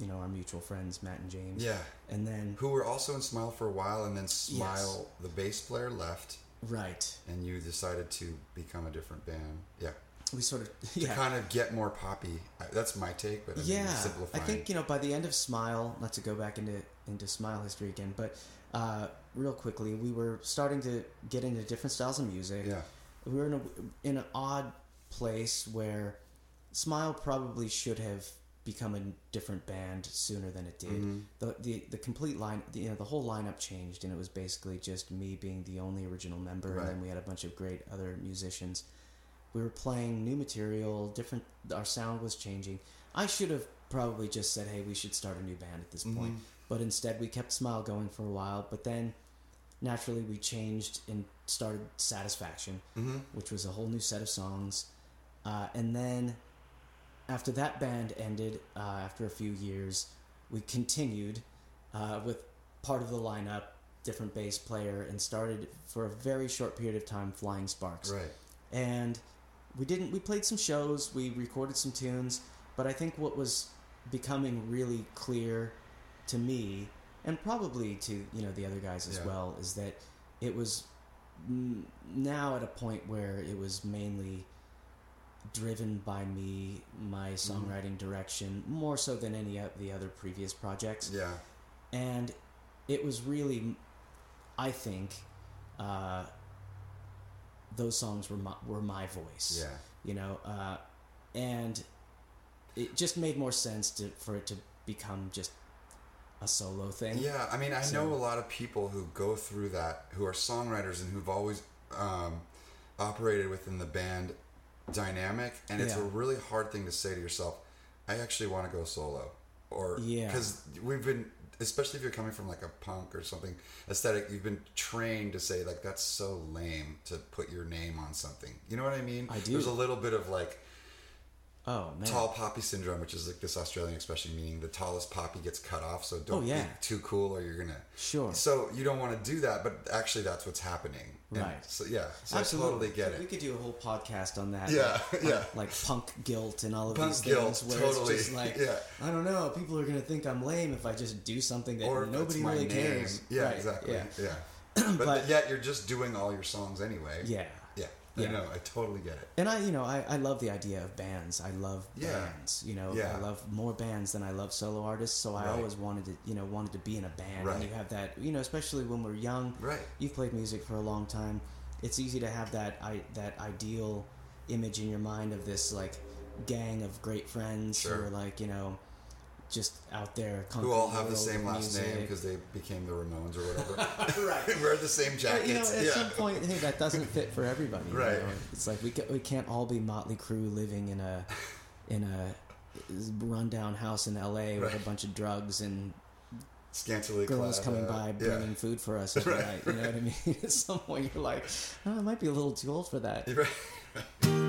you know our mutual friends Matt and James. Yeah. And then Who were also in Smile for a while and then Smile the bass player left right, and you decided to become a different band. Yeah. we sort of To kind of get more poppy. That's my take, but I mean, yeah. I think you know by the end of Smile, not to go back into into Smile history again, but uh, real quickly, we were starting to get into different styles of music. Yeah. we were in a in an odd place where Smile probably should have become a different band sooner than it did. Mm-hmm. The, the the complete line, the, you know, the whole lineup changed, and it was basically just me being the only original member, Right. and then we had a bunch of great other musicians. We were playing new material, different. Our sound was changing. I should have probably just said, "Hey, we should start a new band at this point," but instead we kept Smile going for a while. But then naturally we changed and started Satisfaction, which was a whole new set of songs. Uh, and then after that band ended, uh, after a few years, we continued uh, with part of the lineup, different bass player, and started for a very short period of time Flying Sparks. Right. And we didn't. We played some shows. We recorded some tunes. But I think what was becoming really clear to me, and probably to you know the other guys as Yeah. well, is that it was now at a point where it was mainly driven by me, my songwriting direction, more so than any of the other previous projects Yeah. and it was really i think uh, those songs were my, were my voice Yeah. you know uh, and it just made more sense to for it to become just a solo thing Yeah, I mean, I So- know a lot of people who go through that, who are songwriters and who've always um, operated within the band dynamic, and it's a really hard thing to say to yourself. I actually want to go solo, or Yeah. because we've been, especially if you're coming from like a punk or something aesthetic, you've been trained to say like that's so lame to put your name on something. You know what I mean? I do. There's a little bit of like oh man tall poppy syndrome, which is like this Australian expression meaning the tallest poppy gets cut off. So don't Oh, yeah. be too cool, or you're gonna. Sure. So you don't want to do that, but actually that's what's happening. And Right. So yeah. So Absolutely. I totally get it. We could do a whole podcast on that. Yeah, like, yeah. Like punk guilt and all of Punk these guilt, things where totally, it's just *laughs* like, yeah. I don't know, people are going to think I'm lame if I just do something that Or nobody it's my really name. cares. Yeah, Right, exactly. Yeah. Yeah. *clears throat* But, But- yet you're just doing all your songs anyway. Yeah. Yeah. I know. I totally get it. And I, you know, I, I love the idea of bands. I love Yeah. bands. You know, Yeah. I love more bands than I love solo artists. So I Right. always wanted to, you know, wanted to be in a band. Right. And you have that, you know, especially when we're young. Right. You've played music for a long time. It's easy to have that I that ideal image in your mind of this like gang of great friends Sure. who are like, you know, just out there. Who all have the same with last name because they became the Ramones or whatever. *laughs* *laughs* right. Wear the same But, jackets. you know, at yeah. some point, hey, that doesn't fit for everybody. you Right. know? It's like we ca- we can't all be Motley Crue living in a in a rundown house in L.A. with a bunch of drugs and Scantily girls clad, coming uh, by yeah. bringing food for us every *laughs* Right. night. You know what I mean? At some point, you're like, oh, I might be a little too old for that. Right.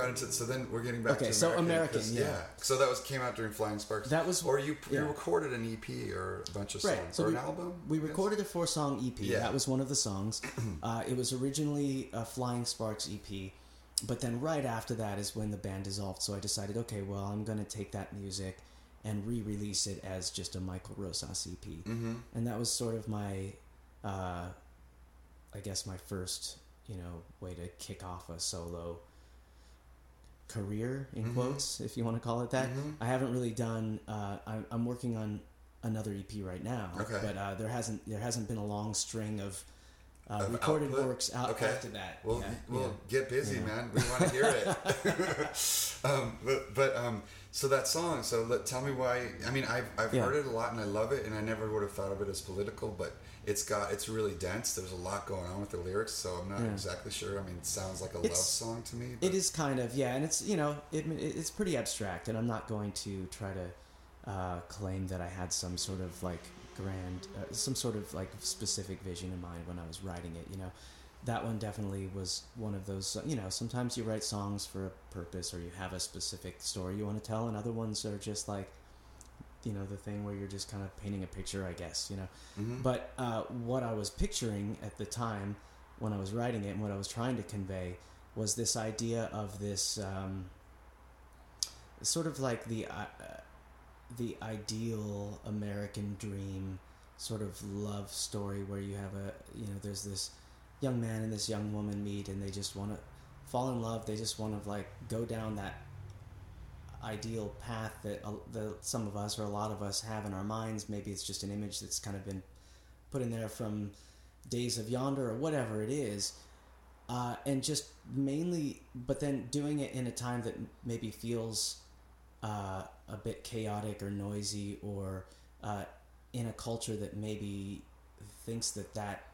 Got into so then we're getting back Okay, to so American, American, 'cause- yeah. So that was came out during Flying Sparks. That was- or you you recorded an EP or a bunch of songs Right. So or we, an album. we recorded a four song EP. Yeah. That was one of the songs. *clears throat* uh, it was originally a Flying Sparks EP. but then right after that is when the band dissolved. So I decided, okay, well, I'm going to take that music and re-release it as just a Michael Rosas EP, mm-hmm. and that was sort of my, uh, I guess, my first, you know, way to kick off a solo career in mm-hmm. quotes, if you want to call it that. Mm-hmm. I haven't really done. Uh, I, I'm working on another EP right now, okay. but uh, there hasn't there hasn't been a long string of uh, recorded output? works out okay. after that. Well, yeah. well, yeah. get busy, yeah. man. We want to hear it. *laughs* *laughs* um, but, but um, so that song. So let, tell me why. I mean, I've I've heard it a lot and I love it, and I never would have thought of it as political, but it's got it's really dense. There's a lot going on with the lyrics, so I'm not exactly sure. I mean, it sounds like a it's, love song to me. But. It is kind of yeah, and it's you know it, it's pretty abstract, and I'm not going to try to uh, claim that I had some sort of like grand, uh, some sort of like specific vision in mind when I was writing it. You know, that one definitely was one of those. You know, sometimes you write songs for a purpose, or you have a specific story you want to tell, and other ones are just like, you know, the thing where you're just kind of painting a picture, I guess. You know, mm-hmm. but uh, what I was picturing at the time when I was writing it, and what I was trying to convey was this idea of this. Um, sort of like the uh, the ideal American dream sort of love story where you have a you know there's this young man and this young woman meet and they just want to fall in love they just want to like go down that ideal path that uh, some of us or a lot of us have in our minds. Maybe it's just an image that's kind of been put in there from days of yonder or whatever it is. Uh, and just mainly but then doing it in a time that maybe feels uh, a bit chaotic or noisy or uh, in a culture that maybe thinks that that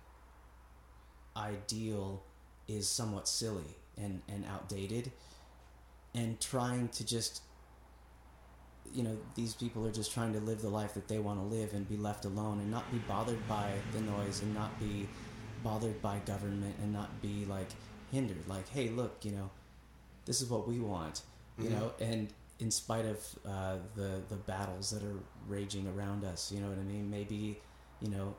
ideal is somewhat silly and, and outdated. And trying to just you know these people are just trying to live the life that they want to live and be left alone and not be bothered by the noise and not be bothered by government and not be like hindered like hey look you know this is what we want you mm-hmm. know and in spite of uh, the the battles that are raging around us. You know what I mean? Maybe you know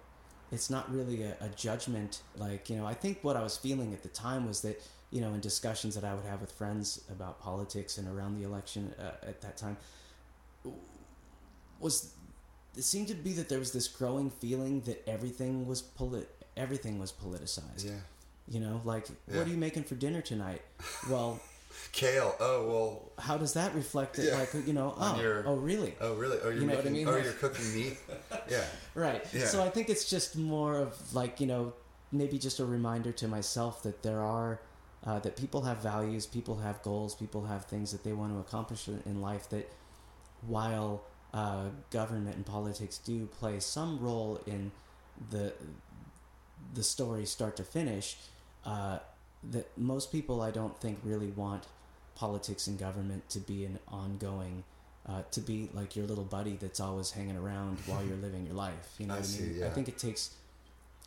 it's not really a, a, judgment. Like you know, I think what I was feeling at the time was that you know in discussions that I would have with friends about politics and around the election uh, at that time was it seemed to be that there was this growing feeling that everything was polit everything was politicized. Yeah. You know, like yeah. what are you making for dinner tonight? Well, *laughs* Kale. Oh well. How does that reflect it? Yeah. Like you know. Oh. Your, oh really? Oh really? Oh you're you know making, what I mean? Oh you're cooking meat. *laughs* Yeah. right. Yeah. So I think it's just more of like you know maybe just a reminder to myself that there are uh, that people have values, people have goals, people have things that they want to accomplish in life. That while uh, government and politics do play some role in the the story start to finish. Uh, that most people I don't think really want politics and government to be an ongoing uh, to be like your little buddy that's always hanging around while you're living your life. You know *laughs* I what I mean? yeah. I think it takes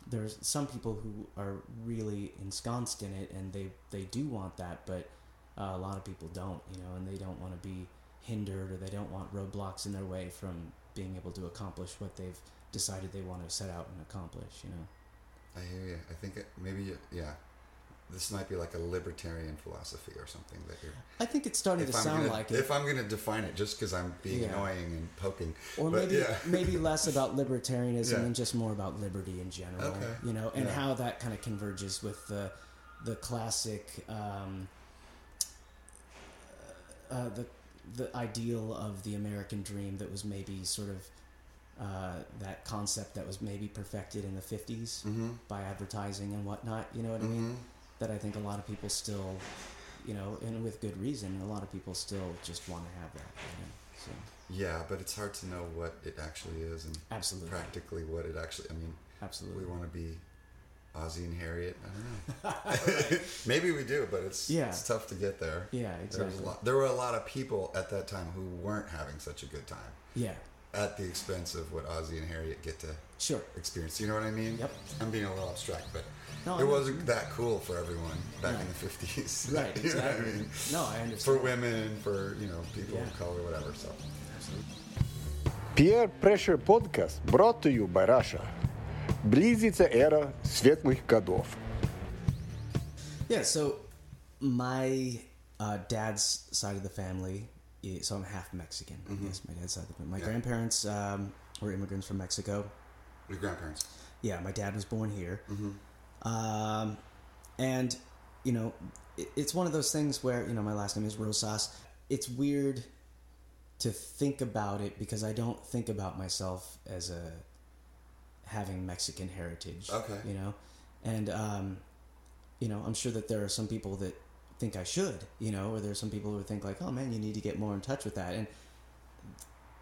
there's some people who are really ensconced in it and they they do want that, but uh, a lot of people don't. You know, and they don't want to be hindered or they don't want roadblocks in their way from being able to accomplish what they've decided they want to set out and accomplish. You know. I hear you. I think it, maybe yeah this might be like a libertarian philosophy or something that you're. I think it's starting to I'm sound gonna, like it. If I'm going to define it, just because I'm being yeah. annoying and poking, or but maybe yeah. *laughs* maybe less about libertarianism yeah. and just more about liberty in general. Okay. You know, and how that kind of converges with the the classic um, uh, the the ideal of the American dream that was maybe sort of. Uh, that concept that was maybe perfected in the 50s mm-hmm. by advertising and whatnot. You know what mm-hmm. I mean? Mm-hmm that I think a lot of people still, you know, and with good reason, a lot of people still just want to have that. You know? So. Yeah, but it's hard to know what it actually is and absolutely practically what it actually. I mean, absolutely, we want to be Ozzie and Harriet. I don't know. *laughs* *laughs* Maybe we do, but it's yeah. it's tough to get there. Yeah, exactly. There, lot, there were a lot of people at that time who weren't having such a good time. Yeah. At the expense of what Ozzie and Harriet get to sure experience. You know what I mean? Yep. I'm being a little abstract, but no, it wasn't that cool for everyone back in the 50s. Right, exactly. *laughs* you know I mean? No, I understand. For women, for, you know, people yeah. of color, whatever, so. Absolutely. Peer Pressure Podcast brought to you by Russia. Близится эра светлых годов. Yeah, so my uh, dad's side of the family, i- so I'm half Mexican. Yes, my dad's side of the family. My Yeah. grandparents um, were immigrants from Mexico. Your grandparents. Yeah, my dad was born here. Um, and, you know, it, it's one of those things where, you know, my last name is Rosas. It's weird to think about it because I don't think about myself as a having Mexican heritage. Okay. You know? And, um, you know, I'm sure that there are some people that think I should, you know, or there are some people who think like, oh man, you need to get more in touch with that. And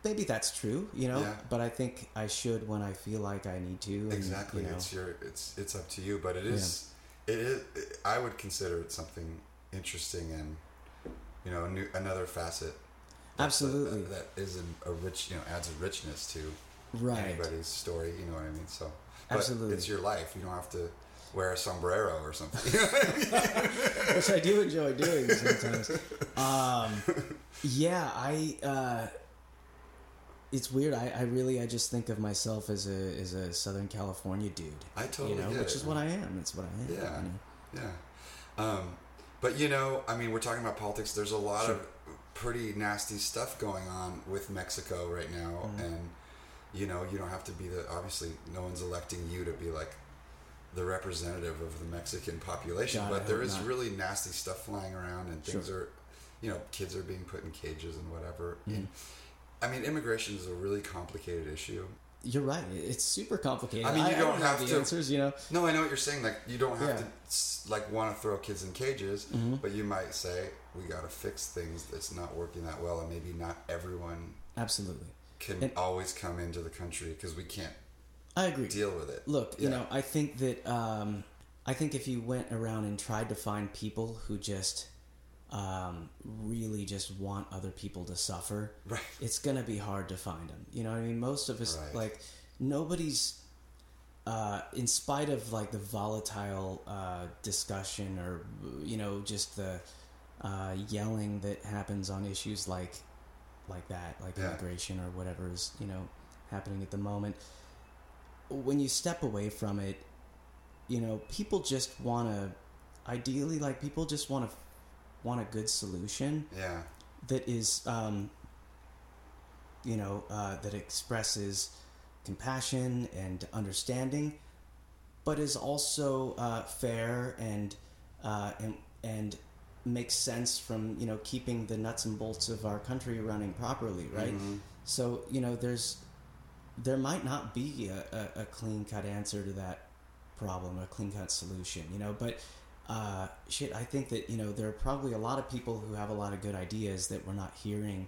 maybe that's true, you know, Yeah. but I think I should when I feel like I need to. And, Exactly. You know, It's your. It's it's up to you, but it is. It is. I would consider it something interesting and, you know, a new, another facet. Absolutely. That, that is a rich. You know, adds a richness to Right. anybody's story. You know what I mean? So. But Absolutely. It's your life. You don't have to wear a sombrero or something. *laughs* which I do enjoy doing sometimes. Um, yeah, I. Uh, it's weird. I, I really I just think of myself as a as a Southern California dude. I totally you know, which it, is what I am. That's what I am. Yeah. you know. Yeah. Um, but you know, I mean, we're talking about politics. There's a lot Sure. of pretty nasty stuff going on with Mexico right now, Mm-hmm. and you know, you don't have to be the. Obviously, no one's electing you to be like the representative of the Mexican population, God, but there is not. really nasty stuff flying around, and things Sure. are, you know, kids are being put in cages and whatever. Mm-hmm. And, I mean, immigration is a really complicated issue. You're right. It's super complicated. I mean, you don't have the to- answers. You know, No, I know what you're saying. Like you don't have Yeah. to like want to throw kids in cages, Mm-hmm. but you might say we got to fix things that's not working that well, and maybe not everyone absolutely. Can And- always come into the country because we can't I agree. deal with it. Look, you know, I think that um, I think if you went around and tried to find people who just um, really just want other people to suffer, Right. it's gonna be hard to find them. You know, what I mean, most of us Right. like nobody's. Uh, in spite of like the volatile uh, discussion or you know just the uh, yelling that happens on issues like like that, like Yeah. immigration or whatever is you know happening at the moment, when you step away from it, you know, people just want to, ideally, like people just want to want a good solution Yeah, that is, um, you know, uh, that expresses compassion and understanding, but is also uh, fair and uh, and and makes sense from you know keeping the nuts and bolts of our country running properly, right? So you know, there's there might not be a, a, a clean cut answer to that problem, a clean cut solution, you know, but uh, shit, I think that, you know, there are probably a lot of people who have a lot of good ideas that we're not hearing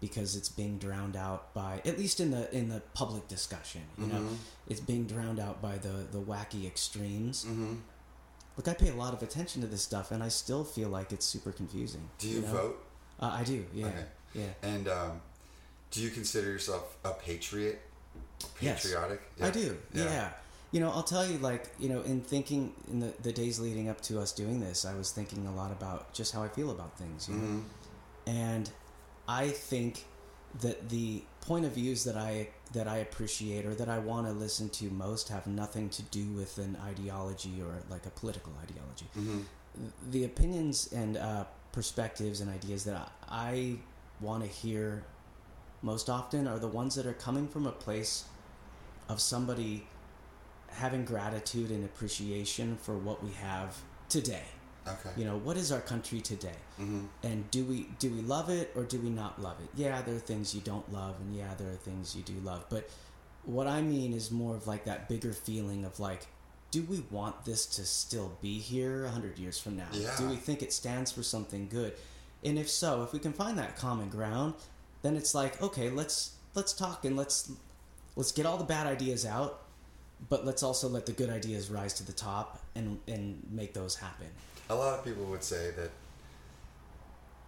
because it's being drowned out by at least in the in the public discussion, you know, it's being drowned out by the the wacky extremes. mm-hmm. Look, I pay a lot of attention to this stuff, and I still feel like it's super confusing. Do you know? vote? Uh, I do. Yeah. Okay. Yeah. And um, do you consider yourself a patriot? Yes. Patriotic? I do. Yeah. You know, I'll tell you, like, you know, in thinking in the, the days leading up to us doing this, I was thinking a lot about just how I feel about things, you know? And I think that the point of views that I that I appreciate or that I want to listen to most have nothing to do with an ideology or like a political ideology. The opinions and uh, perspectives and ideas that I, I want to hear most often are the ones that are coming from a place of somebody having gratitude and appreciation for what we have today. Okay. You know, what is our country today? Mm-hmm. And do we do we love it or do we not love it? Yeah, there are things you don't love, and yeah, there are things you do love. But what I mean is more of like that bigger feeling of like, do we want this to still be here a hundred years from now? Yeah. Do we think it stands for something good? And if so, if we can find that common ground, then it's like, okay, let's let's talk and let's let's get all the bad ideas out, but let's also let the good ideas rise to the top and and make those happen. A lot of people would say that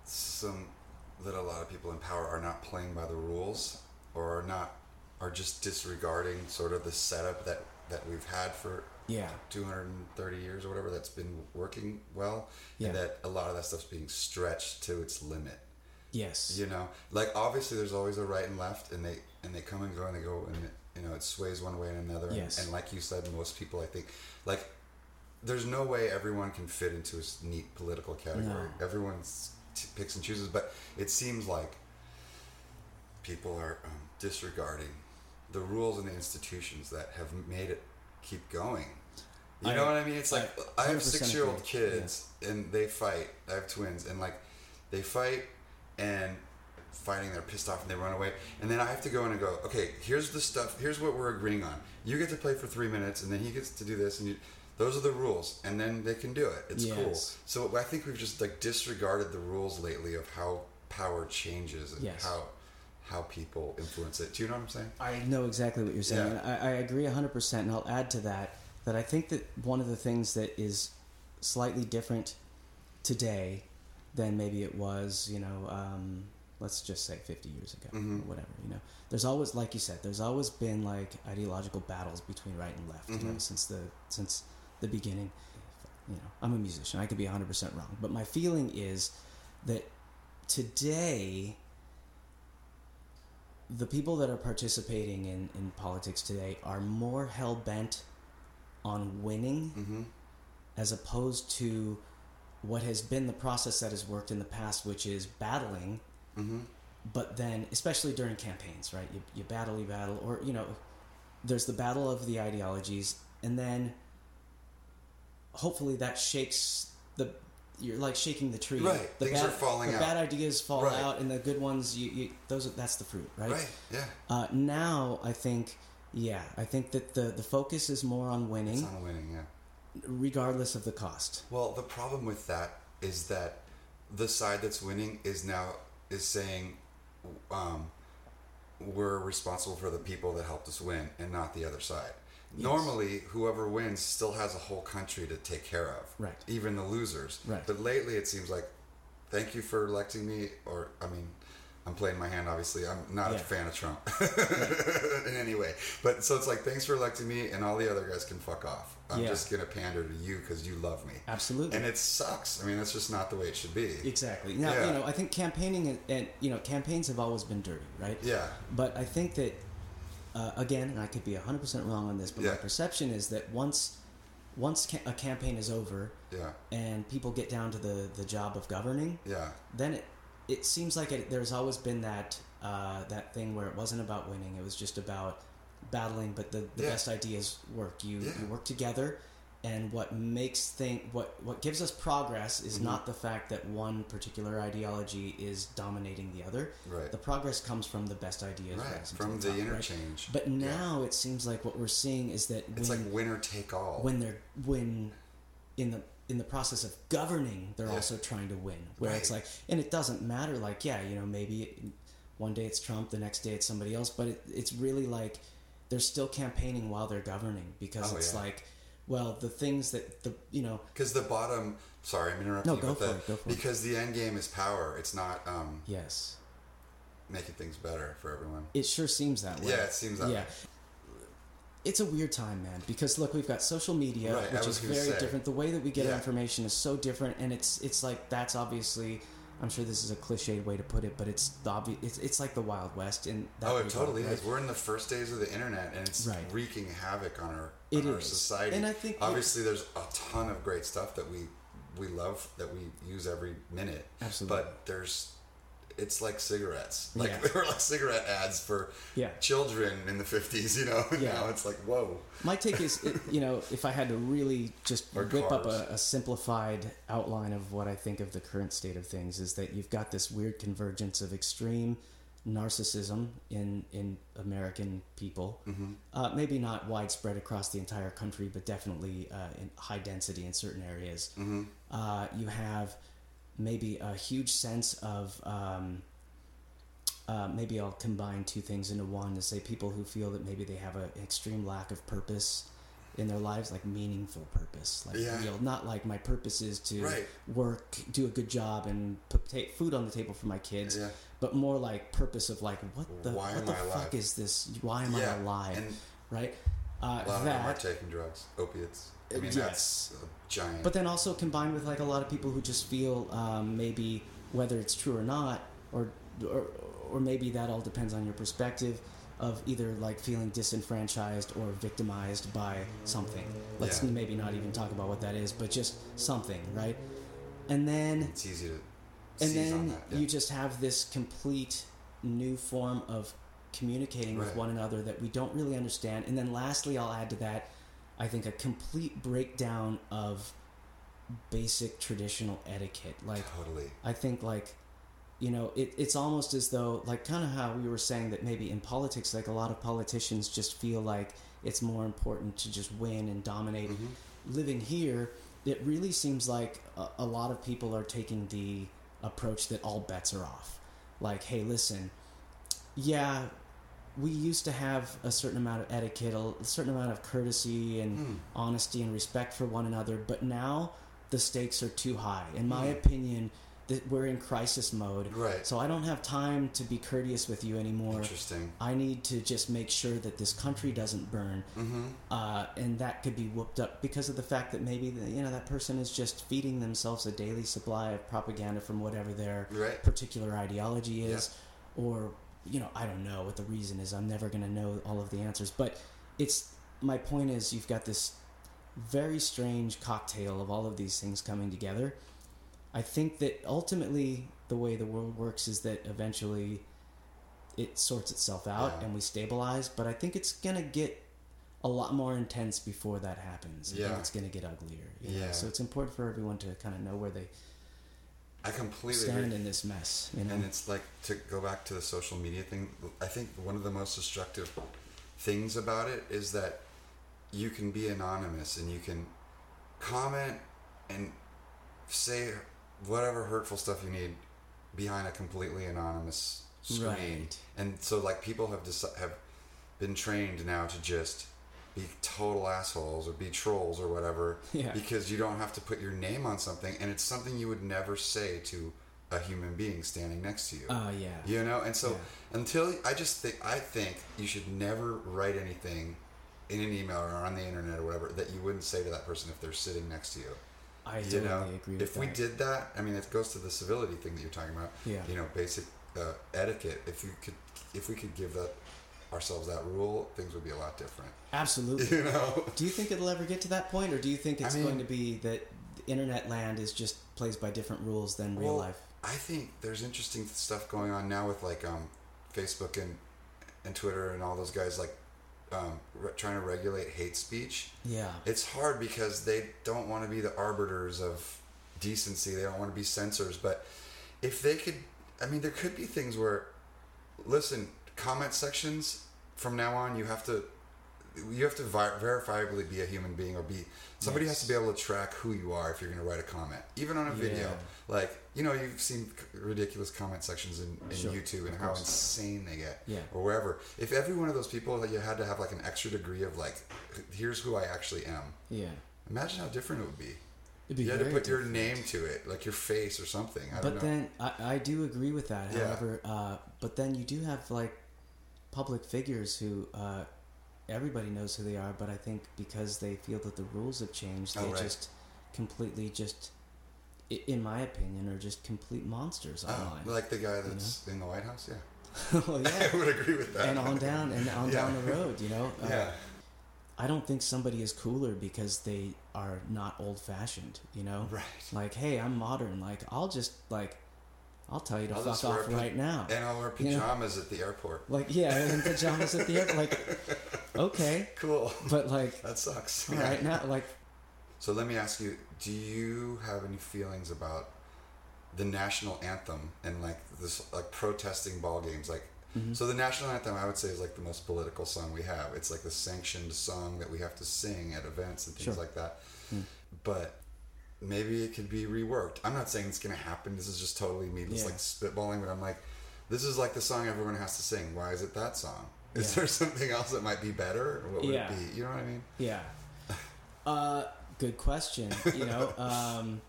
some that a lot of people in power are not playing by the rules or are not are just disregarding sort of the setup that that we've had for Yeah. 230 years or whatever that's been working well Yeah. and that a lot of that stuff's being stretched to its limit Yes. you know like obviously there's always a right and left and they and they come and go and they go and it, you know it sways one way and another and- Yes. and, like you said most people i think like there's no way everyone can fit into a neat political category. No. Everyone t- picks and chooses, but it seems like people are um, disregarding the rules and the institutions that have made it keep going. You I- know what I mean? It's like I I, have six year old kids and they fight. I have twins and like they fight and fighting they're pissed off and they run away and then I have to go in and go okay here's the stuff here's what we're agreeing on you get to play for three minutes and then he gets to do this and you, those are the rules and then they can do it it's cool so I think we've just like disregarded the rules lately of how power changes and Yes. how how people influence it do you know what I'm saying I know exactly what you're saying. Yeah. I, I agree 100%. And I'll add to that that I think that one of the things that is slightly different today than maybe it was, you know, um, let's just say 50 years ago Mm-hmm. or whatever, you know. There's always, like you said, there's always been like ideological battles between right and left, you Mm-hmm. know, since the, since the beginning. You know, I'm a musician. I could be 100% wrong. But my feeling is that today the people that are participating in, in politics today are more hell bent on winning mm-hmm. as opposed to what has been the process that has worked in the past, which is battling. Mm-hmm. But then, especially during campaigns, right? You, you battle, you battle, or, you know, there's the battle of the ideologies, and then hopefully that shakes the. You're like shaking the tree. Right, The things bad, are falling the out. bad ideas fall Right. out, and the good ones, you, you those are, that's the fruit, right? right yeah Uh, now, I think, yeah, I think that the the focus is more on winning. it's not winning yeah regardless of the cost. Well, the problem with that is that the side that's winning is now is saying um, we're responsible for the people that helped us win and not the other side. Normally, whoever wins still has a whole country to take care of, Right. Even the losers, Right. But lately, it seems like, thank you for electing me, or I mean, I'm playing my hand. Obviously, I'm not a fan of Trump *laughs* *laughs* in any way, but so it's like, thanks for electing me, and all the other guys can fuck off. I'm Yeah. just gonna pander to you because you love me. Absolutely. And it sucks. I mean, that's just not the way it should be. Exactly. Now, Yeah. you know, I think campaigning and, and you know, campaigns have always been dirty, right? Yeah. But I think that uh, again, and I could be 100% wrong on this, but Yeah. my perception is that once once ca- a campaign is over Yeah. and people get down to the the job of governing, Yeah. then it it seems like it, there's always been that uh, that thing where it wasn't about winning; it was just about battling. But the, the Yeah. best ideas work. You you work together, and what makes thing what what gives us progress is Mm-hmm. not the fact that one particular ideology is dominating the other. Right. The progress comes from the best ideas Right. From the, top, right? interchange. But Yeah. now it seems like what we're seeing is that It's when like winner take all. when they're when in the in the process of governing they're Yeah. also trying to win where it's like and it doesn't matter like yeah you know maybe it, one day it's trump the next day it's somebody else but it, it's really like they're still campaigning while they're governing because Oh, it's yeah. like well the things that the you know Because the bottom. Sorry, I'm interrupting. No, you, go for the- it, go for it. Because the end game is power. It's not um, yes making things better for everyone. it sure seems that way Yeah, it seems that yeah way. it's a weird time, man. Because look, we've got social media, Right, which is very say. different. The way that we get Yeah. information is so different, and it's it's like that's obviously. I'm sure this is a cliched way to put it, but it's the obvi- it's, it's like the Wild West and Oh, it totally is. We're in the first days of the internet, and it's Right. wreaking havoc on our It on our society. And I think- obviously there's a ton of great stuff that we we love that we use every minute. Absolutely. But there's it's like cigarettes. *laughs* Like Yeah. they were like cigarette ads for Yeah. children in the fifties. You know. *laughs* Yeah. now it's like whoa. My take is, it, you know, if I had to really just Or whip up a, a simplified outline of what I think of the current state of things, is that you've got this weird convergence of extreme narcissism in in American people. Mm-hmm. Uh, maybe not widespread across the entire country, but definitely uh, in high density in certain areas. Mm-hmm. Uh, you have maybe a huge sense of um, uh, maybe I'll combine two things into one to say people who feel that maybe they have an extreme lack of purpose in their lives, like meaningful purpose, like Yeah. real, not like my purpose is to Right. work, do a good job, and put ta- food on the table for my kids, Yeah. but more like purpose of like what the Why what the I fuck alive? is this? Why am Yeah, I alive? and right? Uh, A lot of them are that taking drugs, opiates. I mean, yes. that's giant. but then also combined with like a lot of people who just feel um, maybe whether it's true or not, or, or or maybe that all depends on your perspective. of either like feeling disenfranchised or victimized by something. Let's Yeah. maybe not even talk about what that is, but just something, right? And then It's easy to and then yeah. you just have this complete new form of communicating with one another that we don't really understand. And then lastly, I'll add to that, I think a complete breakdown of basic traditional etiquette. Like totally. I think like you know it, it's almost as though like kind of how we were saying that maybe in politics like a lot of politicians just feel like it's more important to just win and dominate mm-hmm. living here it really seems like a, a lot of people are taking the approach that all bets are off like hey listen yeah we used to have a certain amount of etiquette a certain amount of courtesy and Hmm. honesty and respect for one another but now the stakes are too high in my Hmm. opinion that we're in crisis mode Right. so i don't have time to be courteous with you anymore Interesting. i need to just make sure that this country doesn't burn Mm-hmm. uh, and that could be whooped up because of the fact that maybe the, you know that person is just feeding themselves a daily supply of propaganda from whatever their Right. particular ideology is, or you know I don't know what the reason is. I'm never going to know all of the answers, but it's my point is you've got this very strange cocktail of all of these things coming together. I think that ultimately the way the world works is that eventually it sorts itself out Yeah. and we stabilize, but I think it's going to get a lot more intense before that happens. Yeah. it's going to get uglier. You know? Yeah. So it's important for everyone to kind of know where they I completely stand agree. in this mess. You know? And it's like to go back to the social media thing. I think one of the most destructive things about it is that you can be anonymous and you can comment and say whatever hurtful stuff you need behind a completely anonymous screen. Right. And so like people have deci- have been trained now to just be total assholes or be trolls or whatever Yeah. because you don't have to put your name on something and it's something you would never say to a human being standing next to you. Uh, yeah. You know, and so Yeah. until I just think I think you should never write anything in an email or on the internet or whatever that you wouldn't say to that person if they're sitting next to you. I You totally know, agree with if that. we did that, I mean, it goes to the civility thing that you're talking about. Yeah. You know, basic uh, etiquette. If you could, if we could give that ourselves that rule, things would be a lot different. Absolutely. *laughs* You know. Do you think it'll ever get to that point, or do you think it's I mean- going to be that the internet land is just plays by different rules than real Well, life? I think there's interesting stuff going on now with like um, Facebook and and Twitter and all those guys like um, re- trying to regulate hate speech. Yeah. It's hard because they don't want to be the arbiters of decency. They don't want to be censors. But if they could, I mean, there could be things where, listen, comment sections from now on, you have to, you have to vi- verifiably be a human being or be somebody has to be able to track who you are if you're going to write a comment, even on a video. Yeah. Like you know, you've seen ridiculous comment sections in, in Sure, YouTube and of how course. insane they get, Yeah. or wherever. If every one of those people that you had to have like an extra degree of like, here's who I actually am. Yeah. Imagine how different it would be. It'd be you had to put your name to it, like your face or something. I But don't know. then I, I do agree with that. Yeah. However, uh, but then you do have like public figures who uh, everybody knows who they are, but I think because they feel that the rules have changed, Oh, they right. just completely just, in my opinion, are just complete monsters Oh, online. like the guy that's in the White House, yeah. *laughs* *laughs* well, yeah. I would agree with that. and on down and on *laughs* Yeah. down the road, you know. Uh, yeah, I don't think somebody is cooler because they are not old fashioned, you know? Right. Like, hey, I'm modern. Like, I'll just, like, I'll tell you to I'll fuck off pa- right now. and I'll wear You know? pajamas at the airport. Like, yeah, and pajamas at the airport. Like, *laughs* okay. Cool. But, like, *laughs* That sucks. all right, now, like, So let me ask you: Do you have any feelings about the national anthem and like this, like protesting ball games? Like, Mm-hmm. so the national anthem, I would say, is like the most political song we have. It's like the sanctioned song that we have to sing at events and things Sure. Like that. But maybe it could be reworked. I'm not saying it's going to happen. This is just totally me, just Yeah. like spitballing. But I'm like, this is like the song everyone has to sing. Why is it that song? Is Yeah. there *laughs* something else that might be better? Or what would Yeah. it be? You know what I mean? yeah. *laughs* Uh, good question. You know, *laughs* um,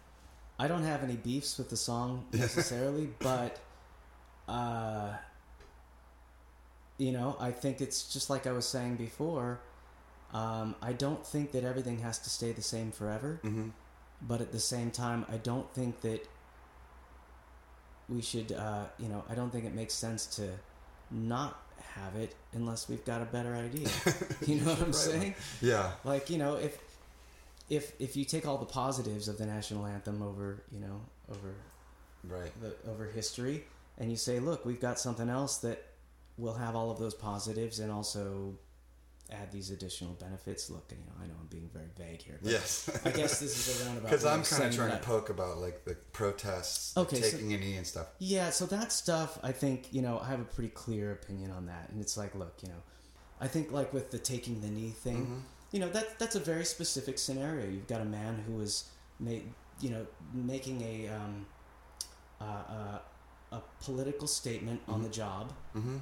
I don't have any beefs with the song necessarily, but, uh, you know, I think it's just like I was saying before. Um, I don't think that everything has to stay the same forever, Mm-hmm. But at the same time, I don't think that we should, uh, you know, I don't think it makes sense to not have it unless we've got a better idea. *laughs* you know what I'm Right. saying? Yeah. Like you know, if if if you take all the positives of the national anthem over you know over Right. the over history, and you say, look, we've got something else that will have all of those positives and also add these additional benefits. Look, you know, I know I'm being very vague here. But Yes. I guess this is a roundabout. Because *laughs* I'm kind of trying that to poke about like the protests, Okay, so- taking a knee and stuff. Yeah, so that stuff, I think, you know, I have a pretty clear opinion on that. And it's like, look, you know, I think like with the taking the knee thing, Mm-hmm. you know, that that's a very specific scenario. You've got a man who is made, you know, making a um, uh, uh, a political statement on the job, Mm-hmm.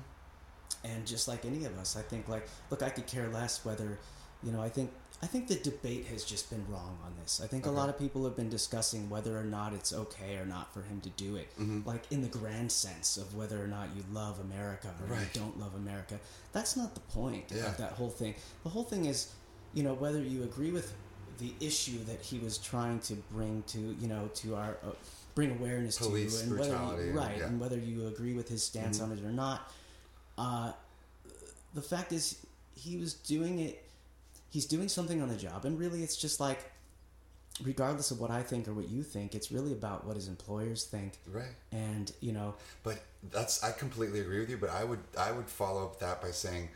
And just like any of us, I think like, look, I could care less whether, you know, I think I think the debate has just been wrong on this. I think a lot of people have been discussing whether or not it's okay or not for him to do it, Mm-hmm. like in the grand sense of whether or not you love America or Right. you don't love America. That's not the point Yeah. of that whole thing. The whole thing is, you know, whether you agree with the issue that he was trying to bring to, you know, to our uh, bring awareness Police to, and whether you, and- right, yeah. Mm-hmm. and whether you agree with his stance on it or not. Uh, the fact is, he was doing it. He's doing something on the job, and really, it's just like, regardless of what I think or what you think, it's really about what his employers think. Right. And you know, But that's I completely agree with you. But I would I would follow up that by saying,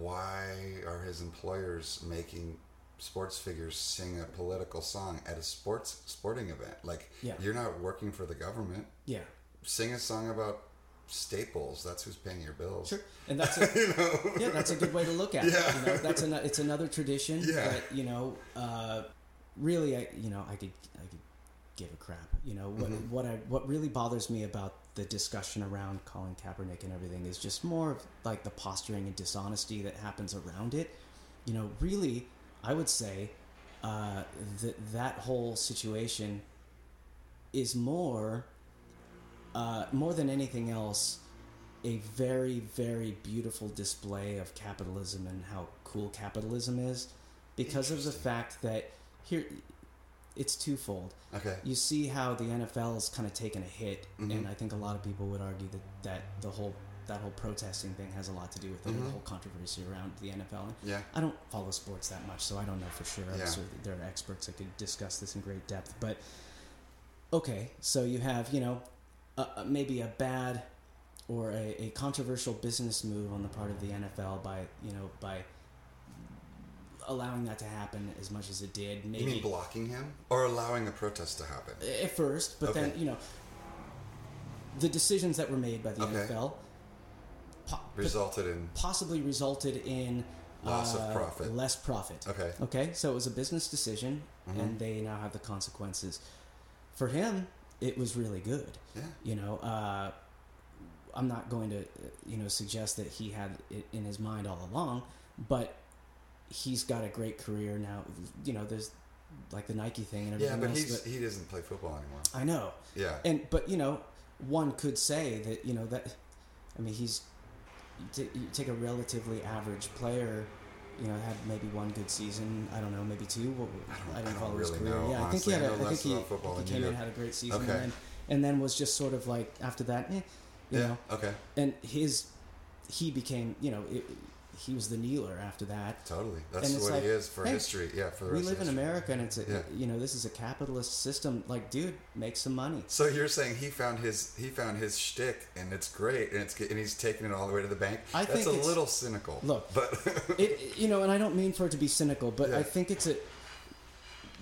why are his employers making sports figures sing a political song at a sports sporting event? Like Yeah. you're not working for the government. yeah, Sing a song about Staples. That's who's paying your bills. sure, and that's *laughs* a, you know. yeah, that's a good way to look at it. Yeah. You know, that's an, it's another tradition Yeah. that you know, uh, really, I you know, I could I could give a crap. You know, what Mm-hmm. what I what really bothers me about the discussion around Colin Kaepernick and everything is just more of like the posturing and dishonesty that happens around it. You know, really, I would say uh, that that whole situation is more uh, more than anything else a very very beautiful display of capitalism and how cool capitalism is because of the fact that here it's twofold Okay. you see how the NFL has kind of taken a hit, Mm-hmm. and I think a lot of people would argue that, that the whole that whole protesting thing has a lot to do with it, and the whole controversy around the NFL. Mm-hmm. Yeah. I don't follow sports that much, so I don't know for sure. Yeah. sure there are experts that could discuss this in great depth. But okay, so you have you know a, a- maybe a bad or a, a controversial business move on the part of the NFL by you know by allowing that to happen as much as it did. Maybe You mean blocking him or allowing the protest to happen? at first, but then you know the decisions that were made by the Okay. NFL po- Resulted in possibly resulted in Loss of uh, profit. less profit. Okay. Okay, so it was a business decision, Mm-hmm. and they now have the consequences. For him, it was really good. Yeah. You know, uh, I'm not going to, uh, you know, suggest that he had it in his mind all along, but he's got a great career now. You know, there's like the Nike thing and Yeah, but else. he's but he doesn't play football anymore. I know. Yeah. And but you know, one could say that you know that. I mean, he's t- you take a relatively average player. You know, had maybe one good season. I don't know, maybe two. What- don't- I I didn't don't follow his really career. know, yeah, I think he had. I A, I think he, he came in do. had a great season, Okay. and then and then was just sort of like after that, eh, you yeah. know. Okay. And his he became you know it, he was the kneeler after that. Totally. That's what like, he is for hey, history. Yeah, for the We live in. America, and it's a Yeah. you know this is a capitalist system. Like, dude, make some money. So you're saying he found his he found his shtick and it's great and it's and he's taking it all the way to the bank. I That's think a little cynical. Look, but *laughs* it you know and i don't mean for it to be cynical but Yeah. i think it's a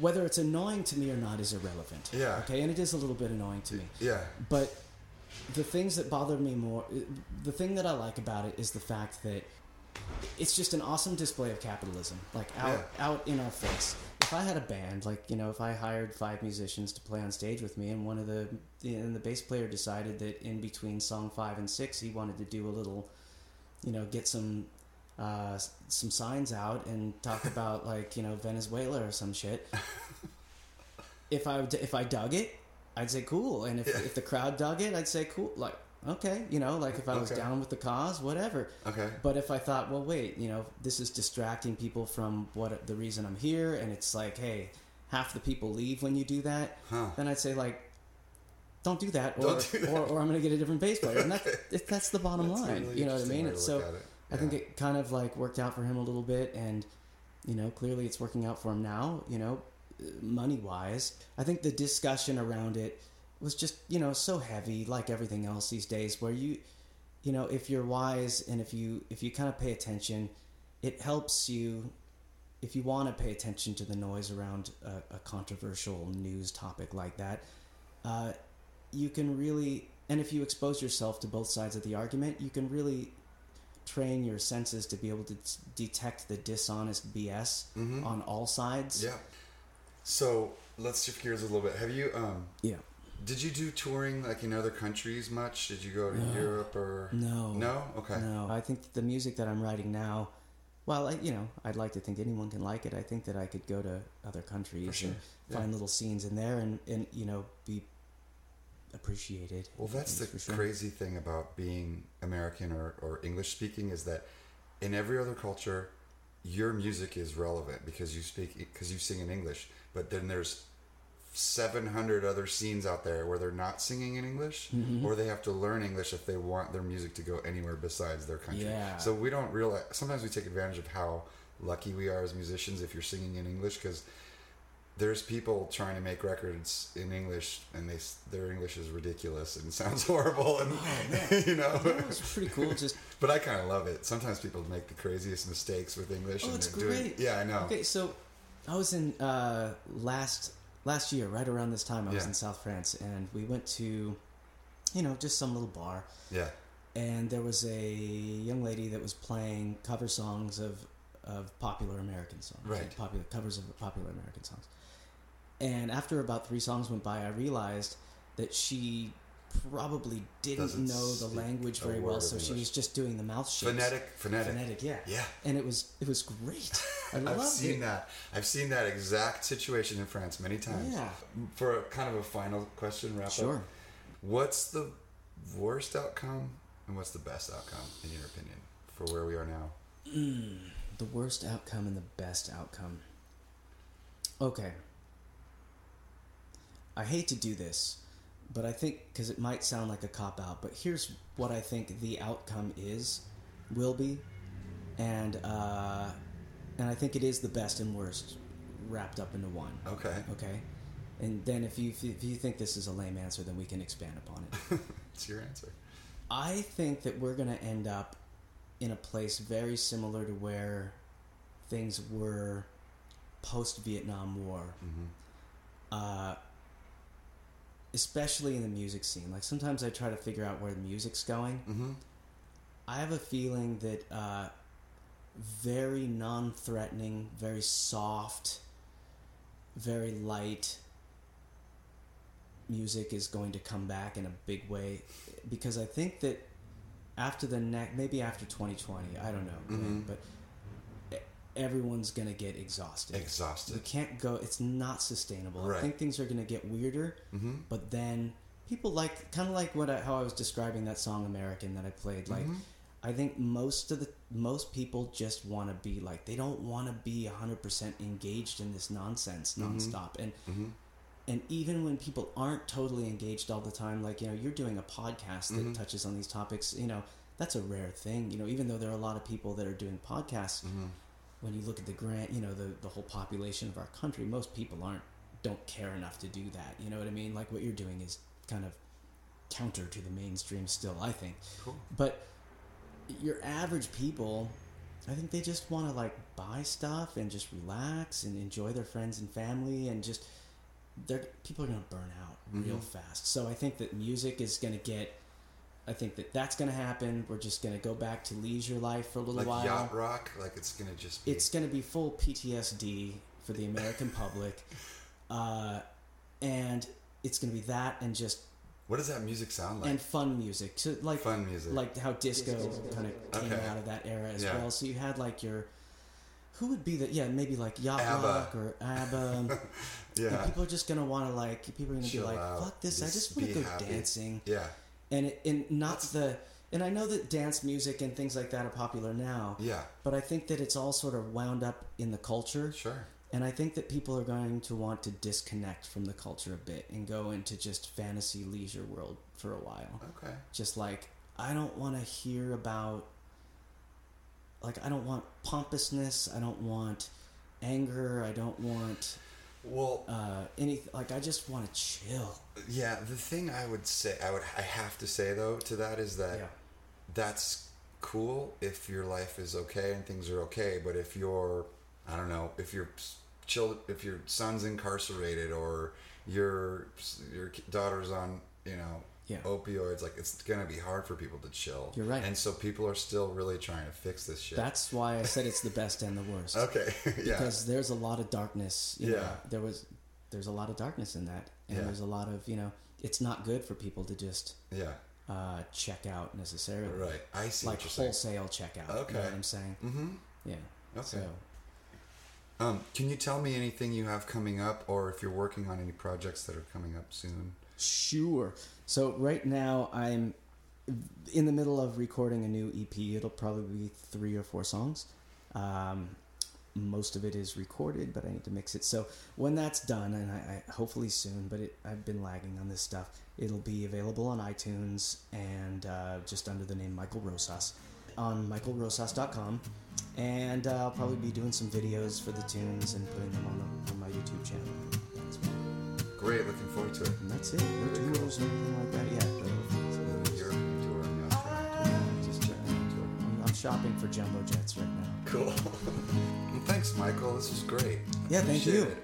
whether it's annoying to me or not is irrelevant Yeah. okay and it is a little bit annoying to me yeah, but the things that bother me more the thing that i like about it is the fact that it's just an awesome display of capitalism like out Yeah. out in our face if i had a band like you know if i hired five musicians to play on stage with me and one of the and the bass player decided that in between song five and six he wanted to do a little you know get some uh, some signs out and talk *laughs* about like you know Venezuela or some shit. if I if I dug it, I'd say cool, and if, Yeah. if the crowd dug it, I'd say cool. Like okay, you know, like if I was Okay. down with the cause, whatever. Okay. But if I thought, well, wait, you know, this is distracting people from what the reason I'm here, and it's like, hey, half the people leave when you do that, Huh. then I'd say like, don't do that, or Don't do that. Or, or I'm going to get a different bass player, and that's *laughs* it- that's the bottom That's line. really you know what I mean? It's so it. I think it kind of like worked out for him a little bit, and you know, clearly it's working out for him now. You know, money wise, I think the discussion around it was just you know so heavy, like everything else these days, where you, you know, if you're wise and if you if you kind of pay attention, it helps you. If you want to pay attention to the noise around a, a controversial news topic like that, uh, you can really, and if you expose yourself to both sides of the argument, you can really train your senses to be able to t- detect the dishonest BS on all sides. Mm-hmm. Yeah. So let's shift gears a little bit. Have you um Yeah. Did you do touring like in other countries much? Did you go to Europe or No. No? Okay. No, I think the music that I'm writing now, well, I, you know, I'd like to think anyone can like it. I think that I could go to other countries sure. and Yeah. find little scenes in there and, and you know, be appreciated. Well, that's the sure. crazy thing about being American or, or English speaking is that in every other culture, your music is relevant because you speak because you sing in English. But then there's 700 other scenes out there where they're not singing in English Mm-hmm. or they have to learn English if they want their music to go anywhere besides their country. Yeah. So we don't realize sometimes we take advantage of how lucky we are as musicians if you're singing in English because there's people trying to make records in English and they their English is ridiculous and *laughs* sounds horrible and *laughs* you know That was pretty cool. Just *laughs* but I kind of love it. Sometimes people make the craziest mistakes with English Oh, and it's they're doing great. Yeah, I know. Okay, so I was in uh, last last year, right around this time. I was in South France, and we went to, you know, just some little bar, Yeah. and there was a young lady that was playing cover songs of of popular American songs, Right. popular covers of popular American songs. And after about three songs went by, I realized that she probably didn't Doesn't know the language very well, so she was just doing the mouth shapes. Phonetic, phonetic. Phonetic, yeah. Yeah. And it was it was great. I *laughs* I've loved seen it. that. I've seen that exact situation in France many times. Yeah. For a, kind of a final question, wrap Sure. up. What's the worst outcome and what's the best outcome in your opinion for where we are now? Hmm. The worst outcome and the best outcome. Okay. I hate to do this, but I think because it might sound like a cop out, but here's what I think the outcome is, will be, and uh, and I think it is the best and worst wrapped up into one. Okay. Okay. And then if you if you think this is a lame answer, then we can expand upon it. *laughs* It's your answer. I think that we're going to end up in a place very similar to where things were post Vietnam War. Uh, especially in the music scene. Like sometimes I try to figure out where the music's going. Mm-hmm. I have a feeling that uh, very non threatening, very soft, very light music is going to come back in a big way because I think that after the next, maybe after 2020, I don't know, Mm-hmm. but e- everyone's going to get exhausted. Exhausted. You can't go, it's not sustainable. I think things are going to get weirder, Mm-hmm. but then people like, kind of like what I, how I was describing that song American that I played. Like, Mm-hmm. I think most of the most people just want to be like they don't want to be 100% engaged in this nonsense Mm-hmm. nonstop and and even when people aren't totally engaged all the time like you know you're doing a podcast that Mm-hmm. touches on these topics you know that's a rare thing you know even though there are a lot of people that are doing podcasts Mm-hmm. When you look at the grant you know the the whole population of our country most people aren't don't care enough to do that. You know what i mean? Like what you're doing is kind of counter to the mainstream still i think. Cool. but your average people i think they just want to like buy stuff and just relax and enjoy their friends and family and just they're people are going to burn out real mm-hmm. fast. So i think that music is going to get i think that that's going to happen we're just going to go back to leisure life for a little Like while yacht rock, like it's gonna just be it's going to be full PTSD for the American *laughs* public, uh, and it's going to be that and just what does that music sound like? and fun music, so like Fun music. like how disco kind of came Okay. out of that era as Yeah. well. So you had like your who would be the yeah maybe like yacht ABBA. rock or ABBA. *laughs* and yeah. people are just going to want to like people are going to be like out. fuck this, I Just just want to go happy. dancing Yeah. And it, and not the and I know that dance music and things like that are popular now. Yeah. But I think that it's all sort of wound up in the culture. Sure. And I think that people are going to want to disconnect from the culture a bit and go into just fantasy leisure world for a while. Okay. Just like I don't want to hear about like I don't want pompousness, I don't want anger, I don't want Well, uh any like I just want to chill. yeah. The thing I would say, I would, I have to say though to that is that Yeah. that's cool if your life is okay and things are okay. But if you're, I don't know, if your child, if your son's incarcerated or your your daughter's on, you know, Yeah. opioids, like it's gonna be hard for people to chill. You're right. And so people are still really trying to fix this shit. That's why I said it's the best and the worst. *laughs* okay. *laughs* yeah. Because there's a lot of darkness. You Yeah. Know, there was there's a lot of darkness in that, and Yeah. there's a lot of you know. It's not good for people to just yeah. uh, check out necessarily. Right. I see Like saying. wholesale checkout. You Okay. know what I'm saying? Mm-hmm. Yeah. Okay. So Um, can you tell me anything you have coming up, or if you're working on any projects that are coming up soon? Sure. So right now I'm in the middle of recording a new EP. It'll probably be three or four songs. Um, most of it is recorded, but I need to mix it. So when that's done, and I, I hopefully soon, but it, I've been lagging on this stuff. It'll be available on iTunes and uh, just under the name Michael Rosas on michaelrosas.com. And uh, I'll probably be doing some videos for the tunes and putting them on, the, on my YouTube channel. Great, looking forward to it. And that's it. No Very cool. or anything like that yet. But The European tour and the Australian just checking tour. I'm, I'm shopping for jumbo jets right now. Cool. *laughs* well, thanks, Michael. This is great. Yeah, thank you. it.